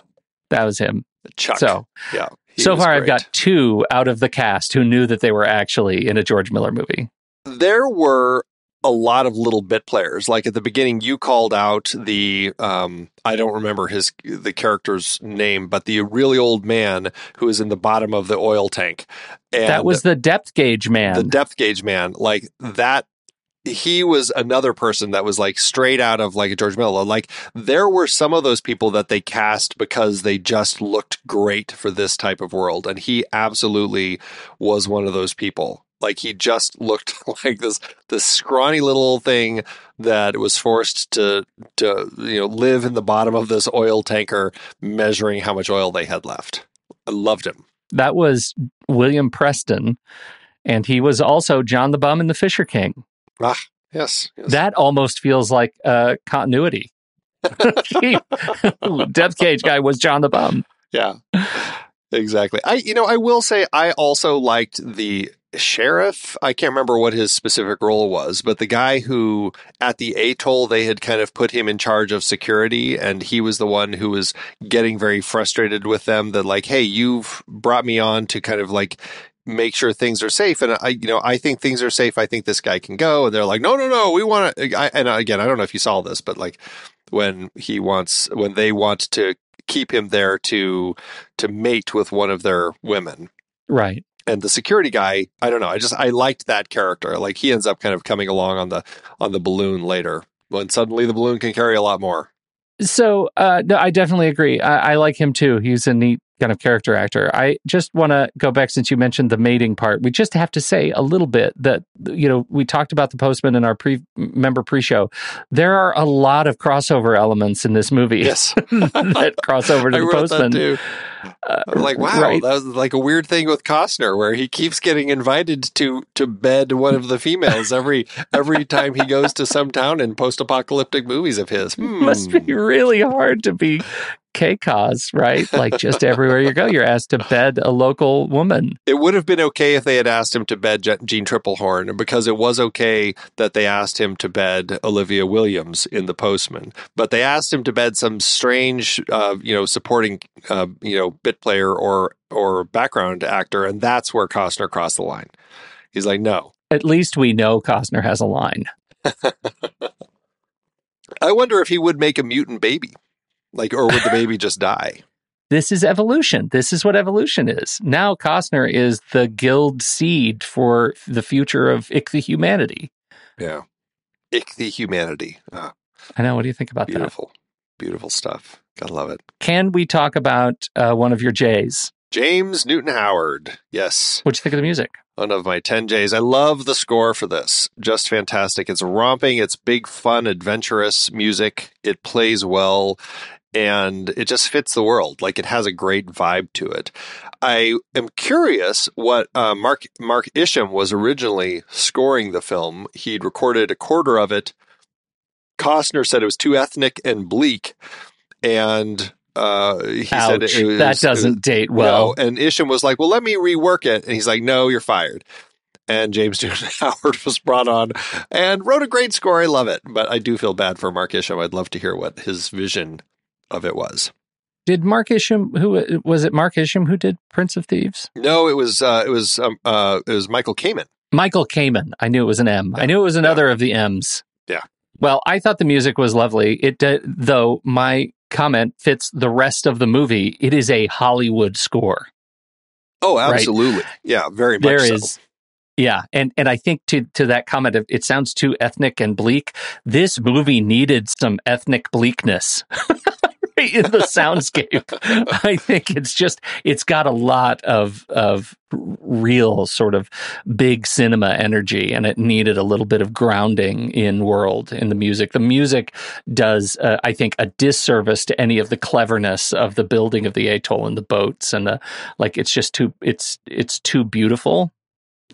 that was him. chuck So yeah so far, I've got two out of the cast who knew that they were actually in a George Miller movie. there were a lot of little bit players like at the beginning you called out the um i don't remember his the character's name but the really old man who is in the bottom of the oil tank and that was the depth gauge man. the depth gauge man like that he was another person that was like straight out of like a George Miller. Like there were some of those people that they cast because they just looked great for this type of world. And he absolutely was one of those people. Like he just looked like this this scrawny little thing that was forced to to you know live in the bottom of this oil tanker measuring how much oil they had left. I loved him. that was William Preston, and he was also John the Bum in The Fisher King. Ah, yes. yes. That almost feels like uh, continuity. Depth gauge guy was John the Bum. Yeah, exactly. I, you know, I will say I also liked the sheriff. I can't remember what his specific role was, but the guy who at the atoll they had kind of put him in charge of security, and he was the one who was getting very frustrated with them. That like, hey, you've brought me on to kind of like make sure things are safe and i you know i think things are safe i think this guy can go and they're like no no no we want to and again i don't know if you saw this but like when he wants when they want to keep him there to to mate with one of their women Right. And the security guy i don't know i just i liked that character like he ends up kind of coming along on the on the balloon later when suddenly the balloon can carry a lot more So uh, no, I definitely agree. I, I like him too. He's a neat kind of character actor. I just want to go back since you mentioned the mating part. We just have to say a little bit that you know we talked about the postman in our pre member pre show. There are a lot of crossover elements in this movie yes that cross over to the postman. Uh, like wow right? that was like a weird thing with costner where he keeps getting invited to to bed one of the females every every time he goes to some town in post-apocalyptic movies of his Must be Hmm. really hard to be KCOS, right? Like just everywhere you go, you're asked to bed a local woman. It would have been okay if they had asked him to bed Jeanne Tripplehorn because it was okay that they asked him to bed Olivia Williams in The Postman, but they asked him to bed some strange, uh, you know, supporting, uh, you know, bit player or or background actor, and that's where Costner crossed the line. He's like, no. At least we know Costner has a line. I wonder if he would make a mutant baby, like, or would the baby just die? This is evolution. This is what evolution is. Now Costner is the guild seed for the future of Ichthy humanity. Yeah, Ichthy humanity. Ah, I know. What do you think about that? beautiful, beautiful stuff. Gotta love it. Can we talk about uh, one of your J's? James Newton Howard. Yes. What'd you think of the music? one of my 10 Js. I love the score for this. Just fantastic. It's romping, it's big, fun, adventurous music. It plays well and it just fits the world. Like it has a great vibe to it. I am curious what uh, Mark Mark Isham was originally scoring the film. He'd recorded a quarter of it. Costner said it was too ethnic and bleak, and uh, he Ouch, said it was, that doesn't date well. no, and Isham was like, "Well, let me rework it," and he's like, "No, you're fired." And James Newton Howard was brought on and wrote a great score. I love it, but I do feel bad for Mark Isham. I'd love to hear what his vision of it was. Did Mark Isham, who was it? Mark Isham who did Prince of Thieves? No, it was uh, it was um, uh, it was Michael Kamen. Michael Kamen. I knew it was an M. I knew it was another of the M's. Yeah. Well, I thought the music was lovely. It did, though my comment fits the rest of the movie. It is a Hollywood score. Oh, Right. absolutely. Yeah, very much There so. is, yeah, and and I think to to that comment, of it sounds too ethnic and bleak. This movie needed some ethnic bleakness. in the soundscape. I think it's just it's got a lot of of real sort of big cinema energy and it needed a little bit of grounding in world in the music. The music does uh, i think a disservice to any of the cleverness of the building of the atoll and the boats and the like it's just too it's it's too beautiful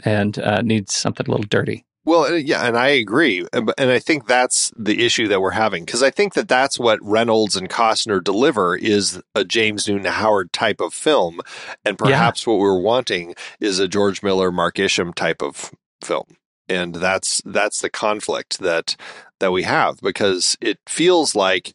and uh, needs something a little dirty Well, yeah, and I agree, and and I think that's the issue that we're having because I think that that's what Reynolds and Costner deliver is a James Newton Howard type of film, and perhaps what we're wanting is a George Miller, Mark Isham type of film, and that's that's the conflict that that we have because it feels like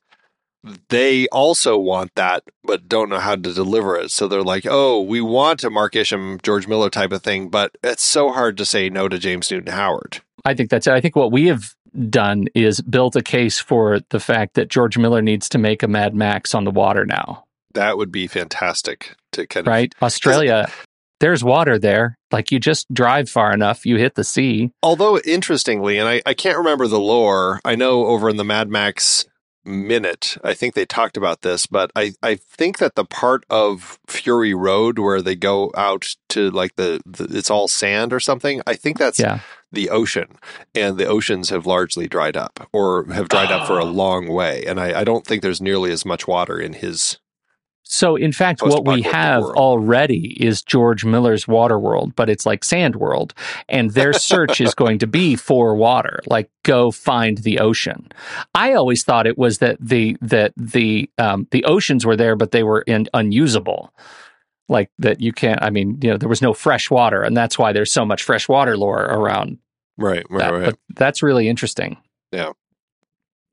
they also want that but don't know how to deliver it so they're like oh we want a mark isham george miller type of thing but it's so hard to say no to james newton howard I think that's it. I think what we have done is built a case for the fact that George Miller needs to make a Mad Max on the water now, that would be fantastic to kind of right? Australia, there's water there. Like you just drive far enough, you hit the sea. although interestingly and I, I can't remember the lore i know over in the mad max minute i think they talked about this but i i think that the part of fury road where they go out to like the, the it's all sand or something i think that's Yeah. the ocean and the oceans have largely dried up or have dried up for a Oh. long way and I, I don't think there's nearly as much water in his So, in fact, what we have world. already is George Miller's water world, but it's like sand world. And their search is going to be for water, like go find the ocean. I always thought it was that the, that the, um, the oceans were there, but they were in, unusable. Like that you can't, I mean, you know, there was no fresh water. And that's why there's so much freshwater lore around right right that. right But that's really interesting. Yeah,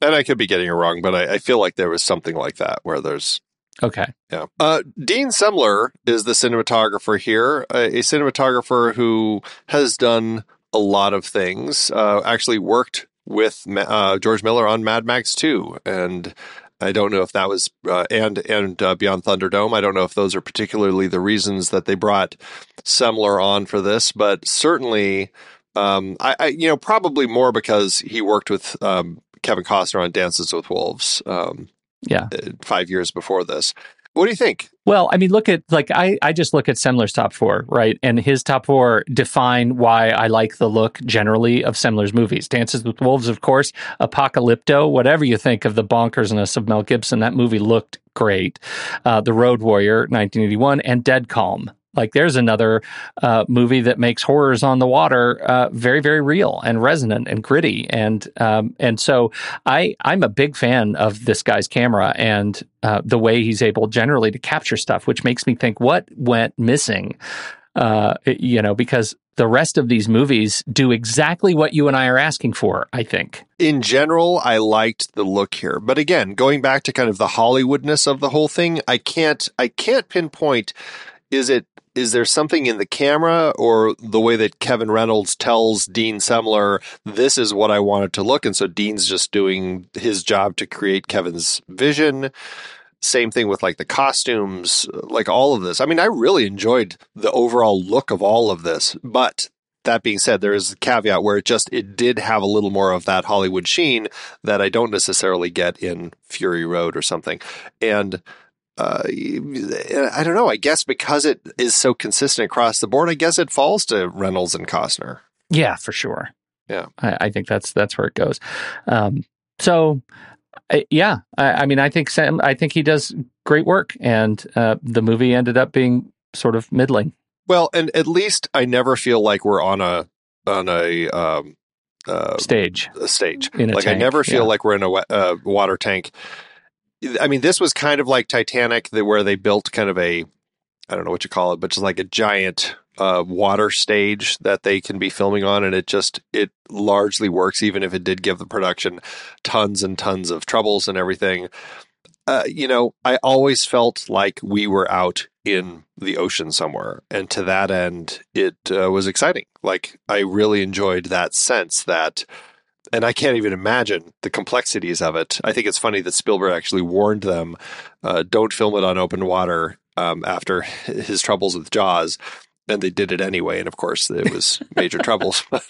and i could be getting it wrong but I, I feel like there was something like that where there's Okay. Yeah. Uh, Dean Semler is the cinematographer here, a, a cinematographer who has done a lot of things. Uh, actually worked with uh, George Miller on Mad Max 2, and I don't know if that was uh, and and uh, Beyond Thunderdome. I don't know if those are particularly the reasons that they brought Semler on for this, but certainly, um, I, I you know probably more because he worked with um, Kevin Costner on Dances with Wolves. Um, Yeah. uh, five years before this. What do you think? Well, I mean, look at like I, I just look at Semler's top four, right? And his top four define why I like the look generally of Semler's movies. Dances with Wolves, of course, Apocalypto, whatever you think of the bonkersness of Mel Gibson, that movie looked great. Uh, the Road Warrior, 1981, and Dead Calm. Like there's another uh, movie that makes horrors on the water uh, very, very real and resonant and gritty, and um, and so I I'm a big fan of this guy's camera and uh, the way he's able generally to capture stuff, which makes me think what went missing. Uh, you know, because the rest of these movies do exactly what you and I are asking for. I think in general, I liked the look here, but again, going back to kind of the Hollywoodness of the whole thing, I can't I can't pinpoint. Is it is there something in the camera or the way that Kevin Reynolds tells Dean Semler, this is what I want it to look? And so Dean's just doing his job to create Kevin's vision. Same thing with like the costumes, like all of this. I mean, I really enjoyed the overall look of all of this, but that being said, there is a caveat where it just it did have a little more of that Hollywood sheen that I don't necessarily get in Fury Road or something. And uh, I don't know. I guess because it is so consistent across the board, I guess it falls to Reynolds and Costner. Yeah, for sure. Yeah, I, I think that's that's where it goes. Um, so I, yeah, I, I, mean, I think Sam, I think he does great work, and uh, the movie ended up being sort of middling. Well, and at least I never feel like we're on a on a um, uh, stage. A stage. like tank, I never feel yeah. like we're in a uh, water tank. I mean, this was kind of like Titanic, where they built kind of a I don't know what you call it, but just like a giant uh, water stage that they can be filming on, and it just it largely works, even if it did give the production tons and tons of troubles and everything. Uh, you know, I always felt like we were out in the ocean somewhere, and to that end, it uh, was exciting. Like I really enjoyed that sense that. And I can't even imagine the complexities of it. I think it's funny that Spielberg actually warned them, uh, "Don't film it on open water." Um, after his troubles with Jaws, and they did it anyway. And of course, it was major troubles. uh,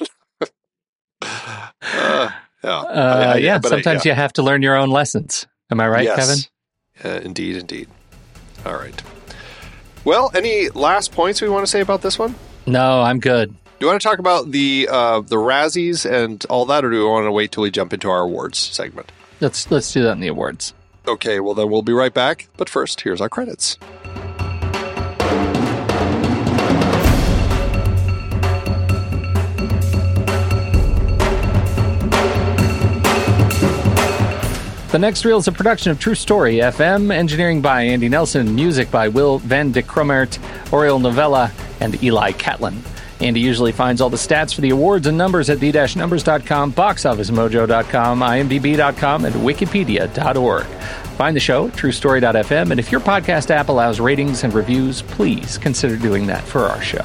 yeah, uh, I, I, yeah. Sometimes I, yeah. you have to learn your own lessons. Am I right, yes. Kevin? Uh, indeed, indeed. All right. Well, any last points we want to say about this one? No, I'm good. Do you want to talk about the uh, the Razzies and all that, or do we want to wait till we jump into our awards segment? Let's let's do that in the awards. Okay, well then we'll be right back. But first, here's our credits. The Next Reel is a production of True Story FM, engineering by Andy Nelson, music by Will Van de Kromert, Oriel Novella, and Eli Catlin. Andy usually finds all the stats for the awards and numbers at the-numbers.com, boxofficemojo.com, imdb.com, and wikipedia.org. Find the show at truestory.fm, and if your podcast app allows ratings and reviews, please consider doing that for our show.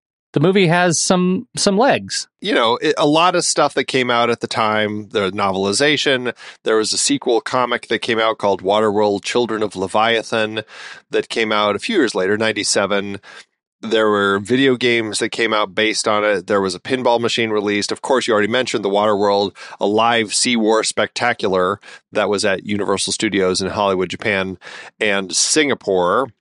The movie has some some legs. you know, it, a lot of stuff that came out at the time, the novelization, there was a sequel comic that came out called Waterworld Children of Leviathan that came out a few years later, 97. There were video games that came out based on it. There was a pinball machine released. Of course, you already mentioned the Waterworld, a live Sea War spectacular that was at Universal Studios in Hollywood, Japan, and Singapore.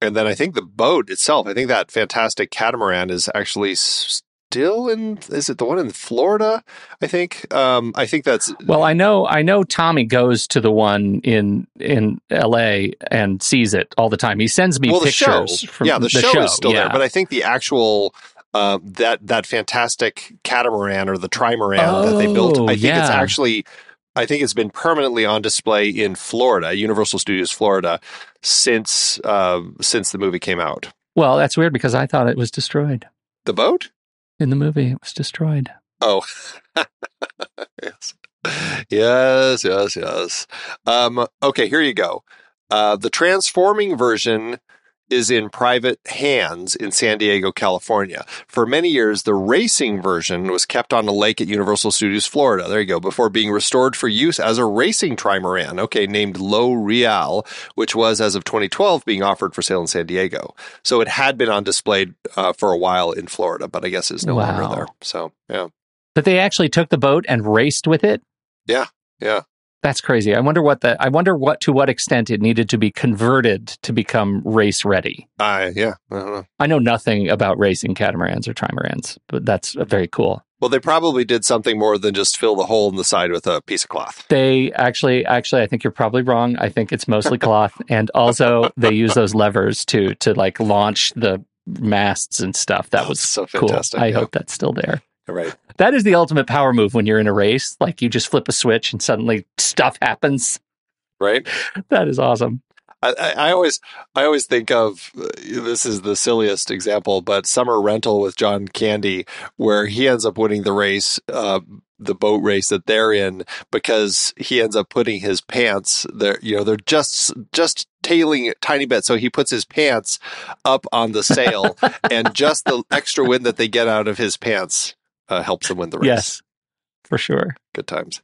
And then I think the boat itself, I think that fantastic catamaran is actually still in, is it the one in Florida? I think. Um, I think that's, Well, I know I know Tommy goes to the one in in L.A. and sees it all the time. He sends me well, the show. pictures from yeah, the, show, is still yeah. there. But I think the actual, uh, that, that fantastic catamaran or the trimaran that they built, Oh, I think it's actually, I think it's been permanently on display in Florida, Universal Studios Florida, since, uh, since the movie came out. well, that's weird because I thought it was destroyed The boat? in the movie. It was destroyed. Oh, yes, yes, yes, yes. Um, okay, here you go. Uh, the transforming version is in private hands in San Diego, California. For many years, the racing version was kept on a lake at Universal Studios Florida. There you go. Before being restored for use as a racing trimaran, okay, named Lo Real, which was, as of 2012, being offered for sale in San Diego. So it had been on display uh, for a while in Florida, but I guess it's no Wow. longer there. So, yeah. But they actually took the boat and raced with it. Yeah, yeah. That's crazy. I wonder what the I wonder what to what extent it needed to be converted to become race ready. I yeah, I don't know. I know nothing about racing catamarans or trimarans, but that's uh, very cool. Well, they probably did something more than just fill the hole in the side with a piece of cloth. They actually, actually, I think you're probably wrong. I think it's mostly cloth, and also they use those levers to to like launch the masts and stuff. That Oh, was so cool. I yeah. hope that's still there. Right. That is the ultimate power move when you're in a race. Like you just flip a switch and suddenly stuff happens. Right. That is awesome. I, I, always I always think of uh, this is the silliest example, but Summer Rental with John Candy, where he ends up winning the race, uh, the boat race that they're in, because he ends up putting his pants there. You know, they're just just tailing a tiny bit, so he puts his pants up on the sail, and just the extra wind that they get out of his pants uh, helps them win the race. Yes, for sure. good times.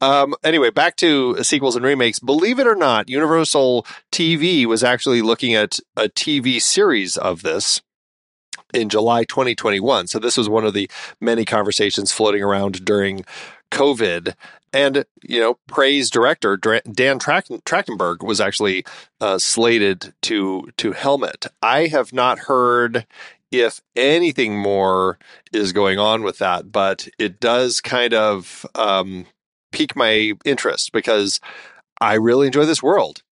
Um, anyway, back to sequels and remakes. Believe it or not, Universal TV was actually looking at a TV series of this in July 2021. So this was one of the many conversations floating around during COVID. And, you know, Prey's director Dan Trachtenberg was actually uh, slated to to helmet. I have not heard if anything more is going on with that, but it does kind of um, pique my interest because I really enjoy this world.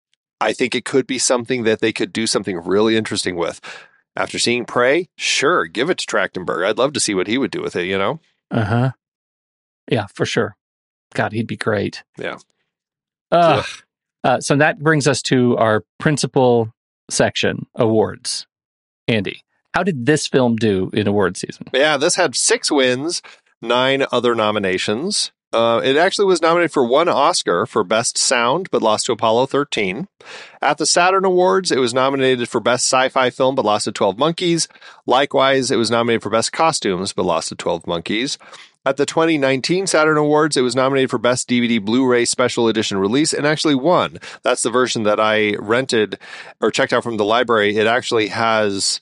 I think it could be something that they could do something really interesting with. After seeing Prey, sure, give it to Trachtenberg. I'd love to see what he would do with it, you know? Uh huh. Yeah, for sure. God, he'd be great. Yeah. Uh, uh, so that brings us to our principal section awards. Andy, how did this film do in award season? Yeah, this had six wins, nine other nominations. Uh, it actually was nominated for one Oscar for Best Sound, but lost to Apollo 13. At the Saturn Awards, it was nominated for Best Sci-Fi Film, but lost to 12 Monkeys. Likewise, it was nominated for Best Costumes, but lost to 12 Monkeys. At the 2019 Saturn Awards, it was nominated for Best DVD Blu-ray Special Edition release and actually won. That's the version that I rented or checked out from the library. It actually has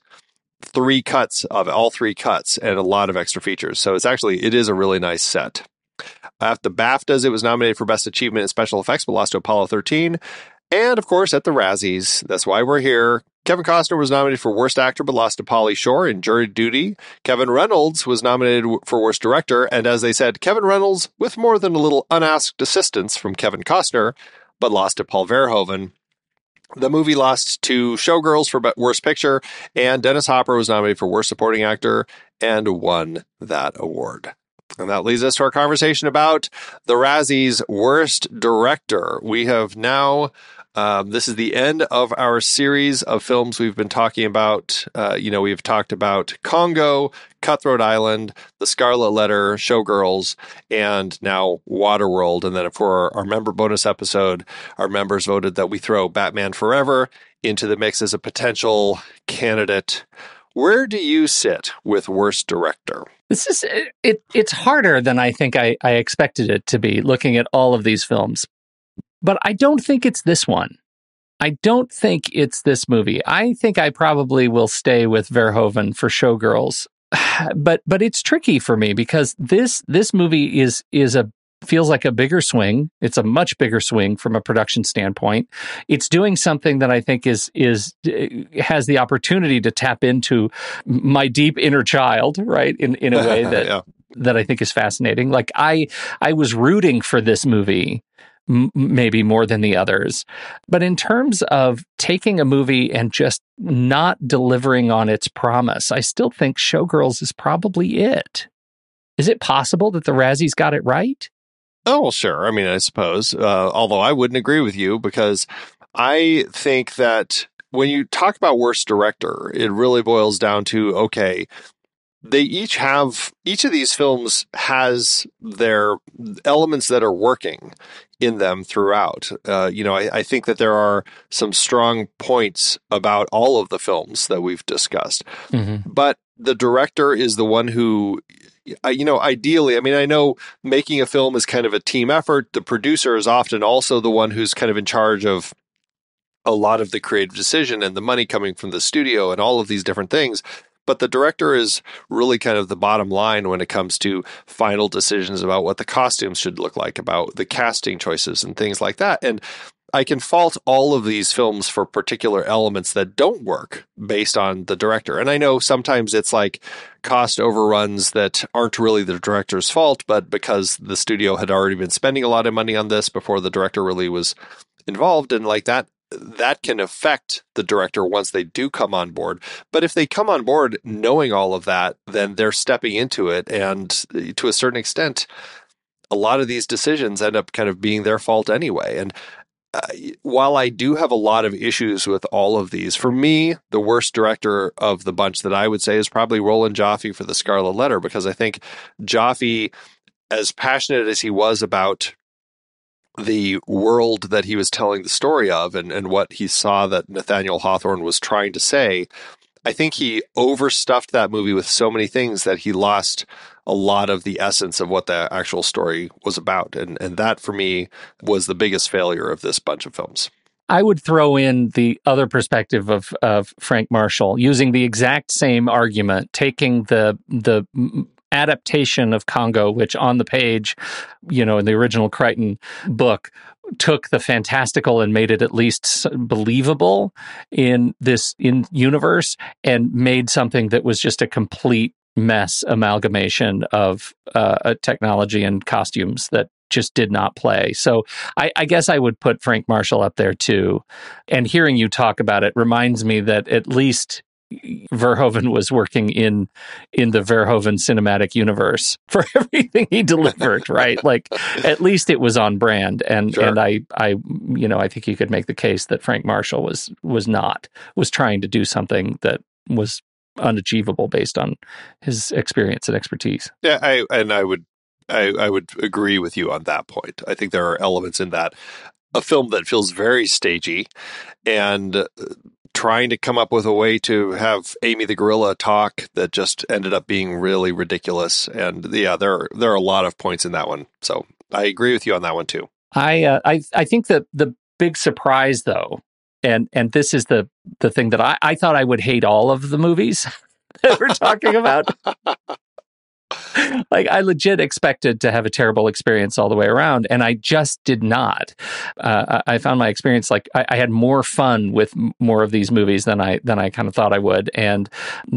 three cuts of all three cuts and a lot of extra features. So it's actually it is a really nice set. At the BAFTAs, it was nominated for Best Achievement in Special Effects, but lost to Apollo 13. And of course, at the Razzies, that's why we're here. Kevin Costner was nominated for Worst Actor, but lost to Pauly Shore in Jury Duty. Kevin Reynolds was nominated for Worst Director, and as they said, Kevin Reynolds with more than a little unasked assistance from Kevin Costner, but lost to Paul Verhoeven. The movie lost to Showgirls for Worst Picture, and Dennis Hopper was nominated for Worst Supporting Actor and won that award. And that leads us to our conversation about the Razzies Worst Director. We have now, um, this is the end of our series of films we've been talking about. Uh, you know, we've talked about Congo, Cutthroat Island, The Scarlet Letter, Showgirls, and now Waterworld. And then for our member bonus episode, our members voted that we throw Batman Forever into the mix as a potential candidate. Where do you sit with worst director? This is it. It's harder than I think I, I expected it to be. Looking at all of these films, but I don't think it's this one. I don't think it's this movie. I think I probably will stay with Verhoeven for Showgirls. But but it's tricky for me because this this movie is is a feels like a bigger swing. It's a much bigger swing from a production standpoint. It's doing something that I think is is uh, has the opportunity to tap into my deep inner child, right? In in a way that yeah. that I think is fascinating. Like I I was rooting for this movie maybe more than the others. But in terms of taking a movie and just not delivering on its promise, I still think Showgirls is probably it. Is it possible that the Razzies got it right? Oh, sure. I mean, I suppose. Uh, although I wouldn't agree with you because I think that when you talk about worst director, it really boils down to okay, they each have each of these films has their elements that are working in them throughout. Uh, you know, I, I, think that there are some strong points about all of the films that we've discussed, mm-hmm. but the director is the one who. You know, ideally, I mean, I know making a film is kind of a team effort. The producer is often also the one who's kind of in charge of a lot of the creative decision and the money coming from the studio and all of these different things. But the director is really kind of the bottom line when it comes to final decisions about what the costumes should look like, about the casting choices and things like that. And I can fault all of these films for particular elements that don't work based on the director. And I know sometimes it's like cost overruns that aren't really the director's fault, but because the studio had already been spending a lot of money on this before the director really was involved and like that that can affect the director once they do come on board. But if they come on board knowing all of that, then they're stepping into it. And to a certain extent, a lot of these decisions end up kind of being their fault anyway. And uh, while I do have a lot of issues with all of these, for me, the worst director of the bunch that I would say is probably Roland Joffe for The Scarlet Letter, because I think Joffe, as passionate as he was about the world that he was telling the story of and, and what he saw that Nathaniel Hawthorne was trying to say, I think he overstuffed that movie with so many things that he lost a lot of the essence of what the actual story was about. And, and that for me was the biggest failure of this bunch of films. I would throw in the other perspective of, of Frank Marshall using the exact same argument, taking the the adaptation of Congo, which on the page, you know, in the original Crichton book, took the fantastical and made it at least believable in this in universe and made something that was just a complete mess amalgamation of uh, technology and costumes that just did not play. So I, I, guess I would put Frank Marshall up there too. And hearing you talk about it reminds me that at least Verhoeven was working in in the Verhoeven cinematic universe for everything he delivered, right? Like at least it was on brand, and sure. and I I you know I think you could make the case that Frank Marshall was was not was trying to do something that was unachievable based on his experience and expertise. Yeah, I and I would I, I would agree with you on that point. I think there are elements in that a film that feels very stagey and uh, trying to come up with a way to have Amy the gorilla talk that just ended up being really ridiculous. And yeah, there are, there are a lot of points in that one. So I agree with you on that one too. I uh, I I think that the big surprise though, and and this is the the thing that I I thought I would hate all of the movies that we're talking about. like I legit expected to have a terrible experience all the way around, and I just did not. Uh, I found my experience like I, I, had more fun with more of these movies than I than I kind of thought I would, and,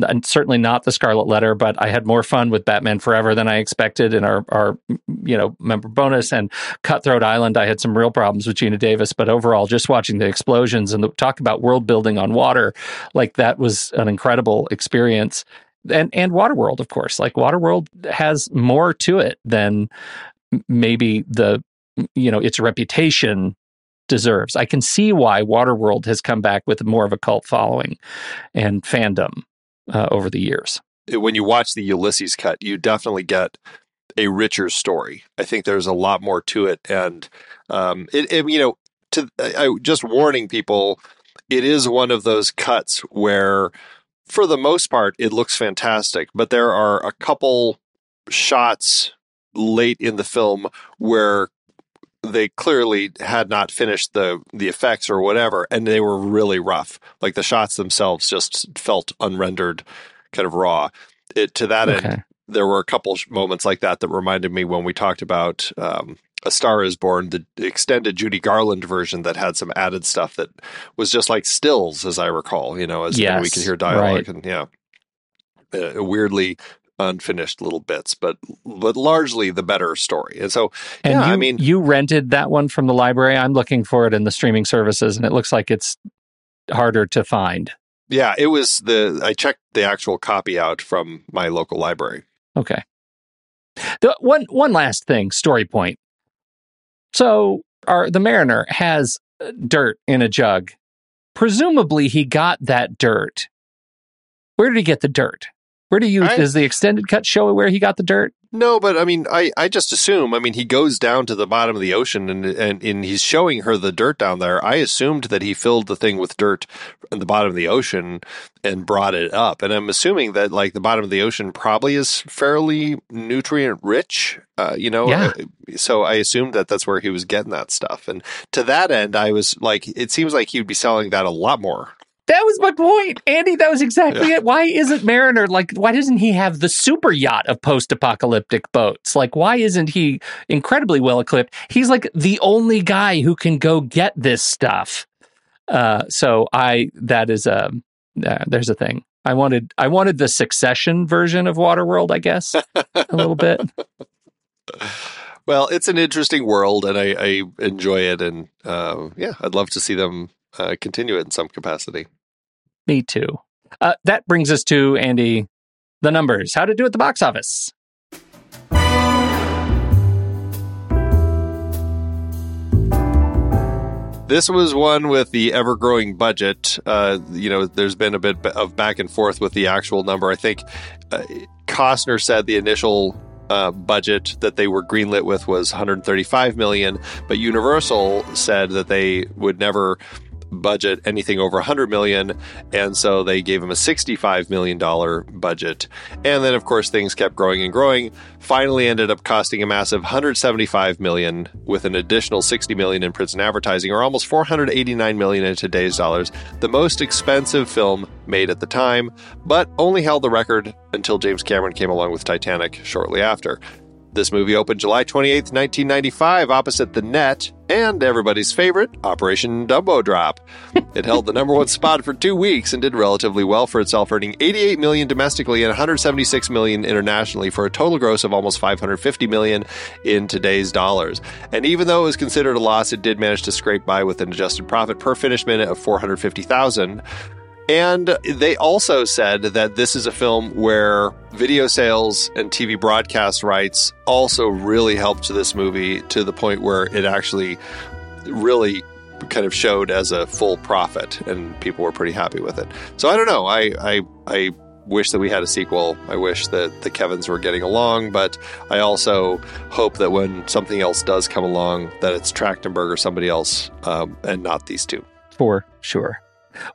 and, certainly not the Scarlet Letter, but I had more fun with Batman Forever than I expected in our our you know member bonus and Cutthroat Island. I had some real problems with Geena Davis, but overall, just watching the explosions and the, talk about world building on water, like that was an incredible experience and and Waterworld, of course. Like Waterworld has more to it than maybe the you know its reputation deserves. I can see why Waterworld has come back with more of a cult following and fandom uh, over the years. When you watch the Ulysses cut, you definitely get a richer story. I think there's a lot more to it, and um, it, it you know, to I, just warning people, it is one of those cuts where for the most part, it looks fantastic, but there are a couple shots late in the film where they clearly had not finished the the effects or whatever and they were really rough like the shots themselves just felt unrendered kind of raw it to that Okay. end there were a couple moments like that that reminded me when we talked about um, a star is born the extended judy garland version that had some added stuff that was just like stills as i recall you know as and we Yes, could hear dialogue right. and yeah uh, weirdly unfinished little bits but but largely the better story and so And yeah you, i mean you rented that one from the library. I'm looking for it in the streaming services, and it looks like it's harder to find. Yeah, it was the I checked the actual copy out from my local library. Okay. The one one last thing, story point. So our the mariner has uh, dirt in a jug. Presumably he got that dirt. Where did he get the dirt? Where do you I- does the extended cut show where he got the dirt? No, but I mean, I, I just assume. I mean, he goes down to the bottom of the ocean and, and and he's showing her the dirt down there. I assumed that he filled the thing with dirt in the bottom of the ocean and brought it up. And I'm assuming that like the bottom of the ocean probably is fairly nutrient rich. Uh, you know, Yeah. Uh, so I assumed that that's where he was getting that stuff. And to that end, I was like, it seems like he'd be selling that a lot more. That was my point, Andy. That was exactly it. Why isn't Mariner like? Why doesn't he have the super yacht of post-apocalyptic boats? Like, why isn't he incredibly well equipped? He's like the only guy who can go get this stuff. Uh, so I that is a uh, there's a thing. I wanted I wanted the Succession version of Waterworld, I guess, a little bit. Well, it's an interesting world, and I, I enjoy it, and uh, yeah, I'd love to see them uh, continue it in some capacity. Me too. Uh, that brings us to Andy, the numbers. How to do at the box office. This was one with the ever growing budget. Uh, you know, there's been a bit of back and forth with the actual number. I think uh, Costner said the initial uh, budget that they were greenlit with was 135 million, but Universal said that they would never budget anything over 100 million and so they gave him a 65 million dollar budget. And then of course things kept growing and growing. Finally ended up costing a massive 175 million with an additional 60 million in prints and advertising or almost 489 million in today's dollars. The most expensive film made at the time but only held the record until James Cameron came along with Titanic shortly after this movie opened July 28th, 1995, opposite The Net and everybody's favorite, Operation Dumbo Drop. It held the number one spot for two weeks and did relatively well for itself, earning 88 million domestically and 176 million internationally for a total gross of almost 550 million in today's dollars. And even though it was considered a loss, it did manage to scrape by with an adjusted profit per finished minute of 450,000. And they also said that this is a film where video sales and TV broadcast rights also really helped this movie to the point where it actually really kind of showed as a full profit and people were pretty happy with it. So I don't know. I I I wish that we had a sequel. I wish that the Kevins were getting along, but I also hope that when something else does come along that it's Trachtenberg or somebody else um, and not these two. for sure.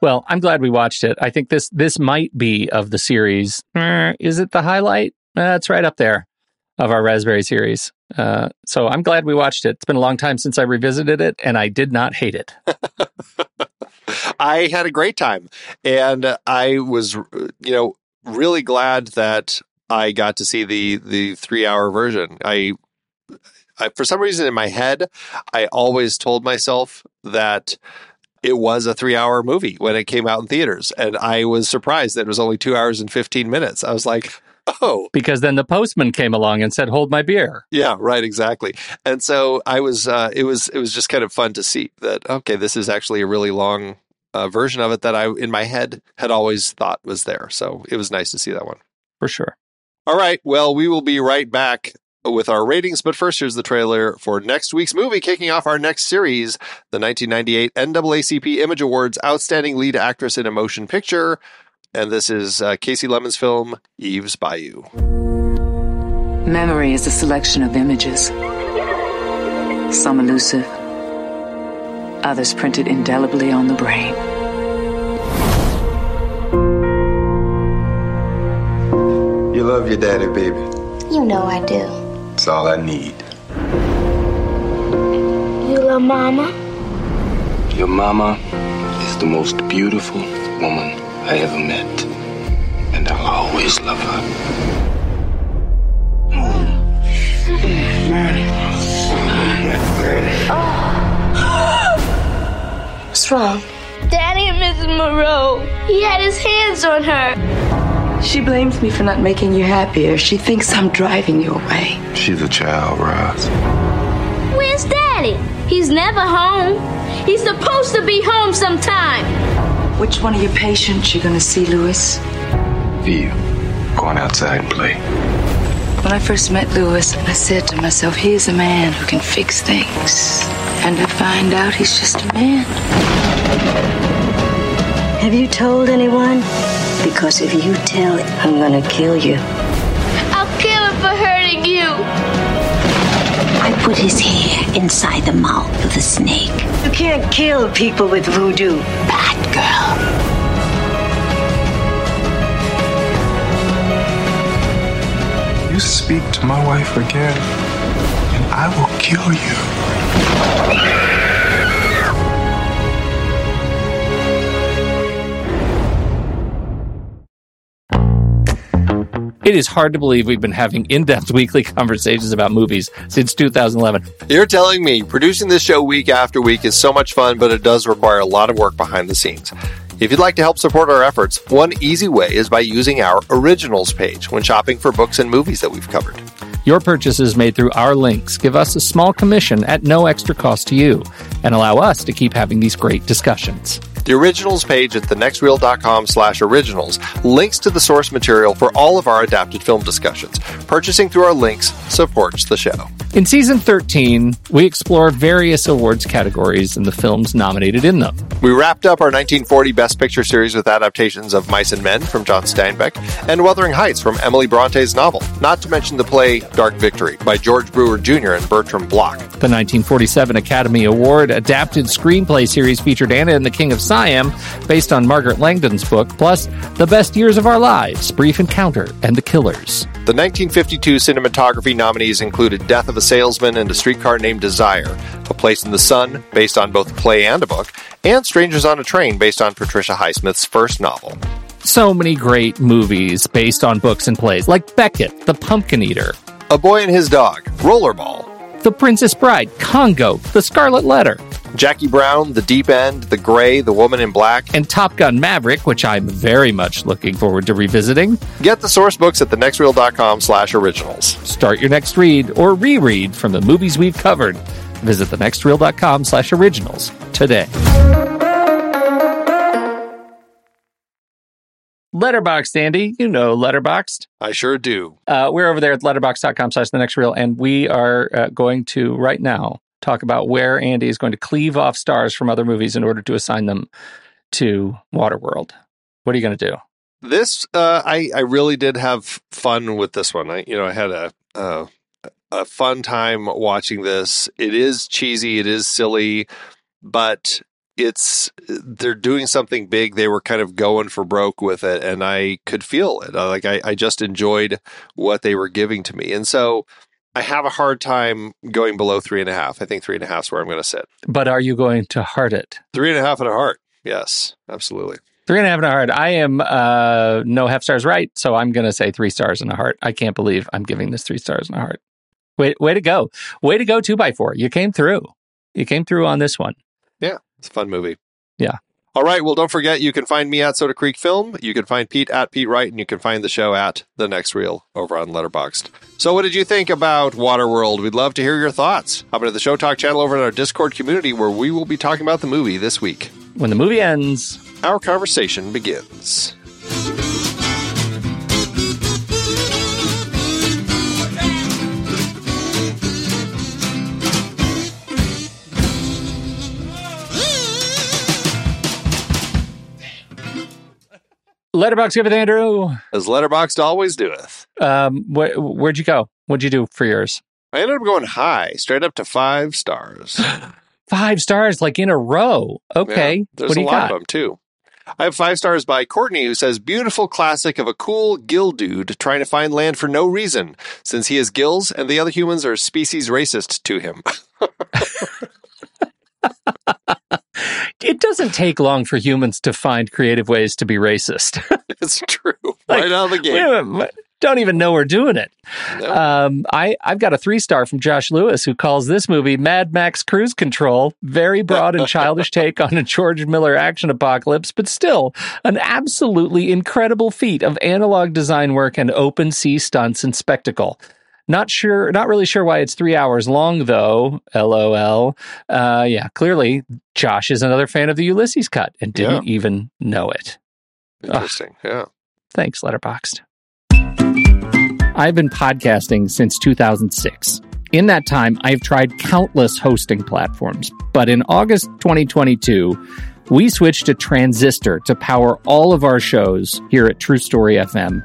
Well, I'm glad we watched it. I think this this might be of the series. eh, Is it the highlight? Uh, right up there of our Raspberry series. Uh, so I'm glad we watched it. It's been a long time since I revisited it, and I did not hate it. I had a great time, and I was, you know, really glad that I got to see the the three hour version. I, I, for some reason in my head, I always told myself that it was a three hour movie when it came out in theaters, and I was surprised that it was only two hours and fifteen minutes. I was like, oh, Because then the postman came along and said, "Hold my beer." yeah, right, exactly. And so I was, uh, it was, it was just kind of fun to see that. Okay, this is actually a really long uh, version of it that I, in my head, had always thought was there. So it was nice to see that one. For sure. All right, well, we will be right back with our ratings, but first, here's the trailer for next week's movie, kicking off our next series, the 1998 NAACP Image Awards Outstanding Lead Actress in a Motion Picture. And this is uh, Kasi Lemmons' film, Eve's Bayou. Memory is a selection of images, some elusive, others printed indelibly on the brain. You love your Daddy, baby. You know I do. It's all I need. You love Mama? Your mama is the most beautiful woman I ever met. And I'll always love her. What's wrong? Daddy and Mrs. Moreau. He had his hands on her. She blames me for not making you happier. She thinks I'm driving you away. She's a child, Roz. Where's Daddy? He's never home. He's supposed to be home sometime. Which one of your patients you gonna see, Louis? View. Going outside and play. When I first met Louis, I said to myself, he's a man who can fix things. And I find out he's just a man. Have you told anyone? Because if you tell, I'm gonna kill you. I'll kill him for hurting you. I put his hair inside the mouth of the snake. You can't kill people with voodoo. Bad girl. You speak to my wife again, and I will kill you. It is hard to believe we've been having in depth weekly conversations about movies since 2011. You're telling me producing this show week after week is so much fun, but it does require a lot of work behind the scenes. If you'd like to help support our efforts, one easy way is by using our originals page when shopping for books and movies that we've covered. Your purchases made through our links give us a small commission at no extra cost to you and allow us to keep having these great discussions. The originals page at thenextreel.com slash originals links to the source material for all of our adapted film discussions. Purchasing through our links supports the show. In season 13, we explore various awards categories and the films nominated in them. We wrapped up our 1940 Best Picture series with adaptations of Mice and Men from John Steinbeck and Wuthering Heights from Emily Bronte's novel, not to mention the play Dark Victory by George Brewer Jr. and Bertram Bloch. The 1947 Academy Award adapted screenplay series featured Anna and the King of Siam, based on Margaret Landon's book, plus The Best Years of Our Lives, Brief Encounter, and The Killers. The 1952 cinematography nominees included Death of a Salesman and A Streetcar Named Desire, A Place in the Sun, based on both a play and a book, and Strangers on a Train, based on Patricia Highsmith's first novel. So many great movies based on books and plays, like Becket, The Pumpkin Eater, A Boy and His Dog, Rollerball, The Princess Bride, Congo, The Scarlet Letter, Jackie Brown, The Deep End, The Grey, The Woman in Black, and Top Gun Maverick, which I'm very much looking forward to revisiting. Get the source books at thenextreel.com slash originals. Start your next read or reread from the movies we've covered. Visit thenextreel.com slash originals today. Letterboxd, Andy. You know Letterboxd. I sure do. Uh, we're over there at letterboxd.com slash the next reel, and we are uh, going to right now talk about where Andy is going to cleave off stars from other movies in order to assign them to Waterworld. What are you going to do? This, uh, I, I really did have fun with this one. I, you know, I had a, a, a fun time watching this. It is cheesy, it is silly, but it's they're doing something big. They were kind of going for broke with it, and I could feel it. Like I, I just enjoyed what they were giving to me, and so I have a hard time going below three and a half. I think three and a half is where I'm going to sit. But are you going to heart it? Three and a half and a heart. Yes, absolutely. Three and a half and a heart. I am uh, no half stars right, so I'm going to say three stars and a heart. I can't believe I'm giving this three stars and a heart. Way, way to go. Way to go, two by four. You came through. You came through on this one. Yeah, it's a fun movie. Yeah. All right. Well, don't forget you can find me at Soda Creek Film. You can find Pete at Pete Wright, and you can find the show at The Next Reel over on Letterboxd. So, what did you think about Waterworld? We'd love to hear your thoughts. Hop into the Show Talk channel over in our Discord community where we will be talking about the movie this week. When the movie ends, our conversation begins. Letterboxd give it, Andrew. As Letterboxd always doeth. Um, wh- where'd you go? What'd you do for yours? I ended up going high, straight up to five stars. Five stars, like in a row. Okay. Yeah, there's what a lot got? of them too. I have five stars by Courtney, who says, Beautiful classic of a cool gill dude trying to find land for no reason, since he has gills and the other humans are species racist to him. it doesn't take long for humans to find creative ways to be racist. it's true. Like, right out of the gate. Don't even know we're doing it. Nope. Um, I, I've got a three star from Josh Lewis, who calls this movie Mad Max Cruise Control. Very broad and childish take on a George Miller action apocalypse, but still an absolutely incredible feat of analog design work and open sea stunts and spectacle. Not sure, not really sure why it's three hours long, though. LOL. Uh, yeah, clearly Josh is another fan of the Ulysses cut and didn't yeah. even know it. Interesting. Ugh. Yeah. Thanks, Letterboxd. I've been podcasting since 2006. In that time, I've tried countless hosting platforms, but in August 2022, we switched to Transistor to power all of our shows here at True Story FM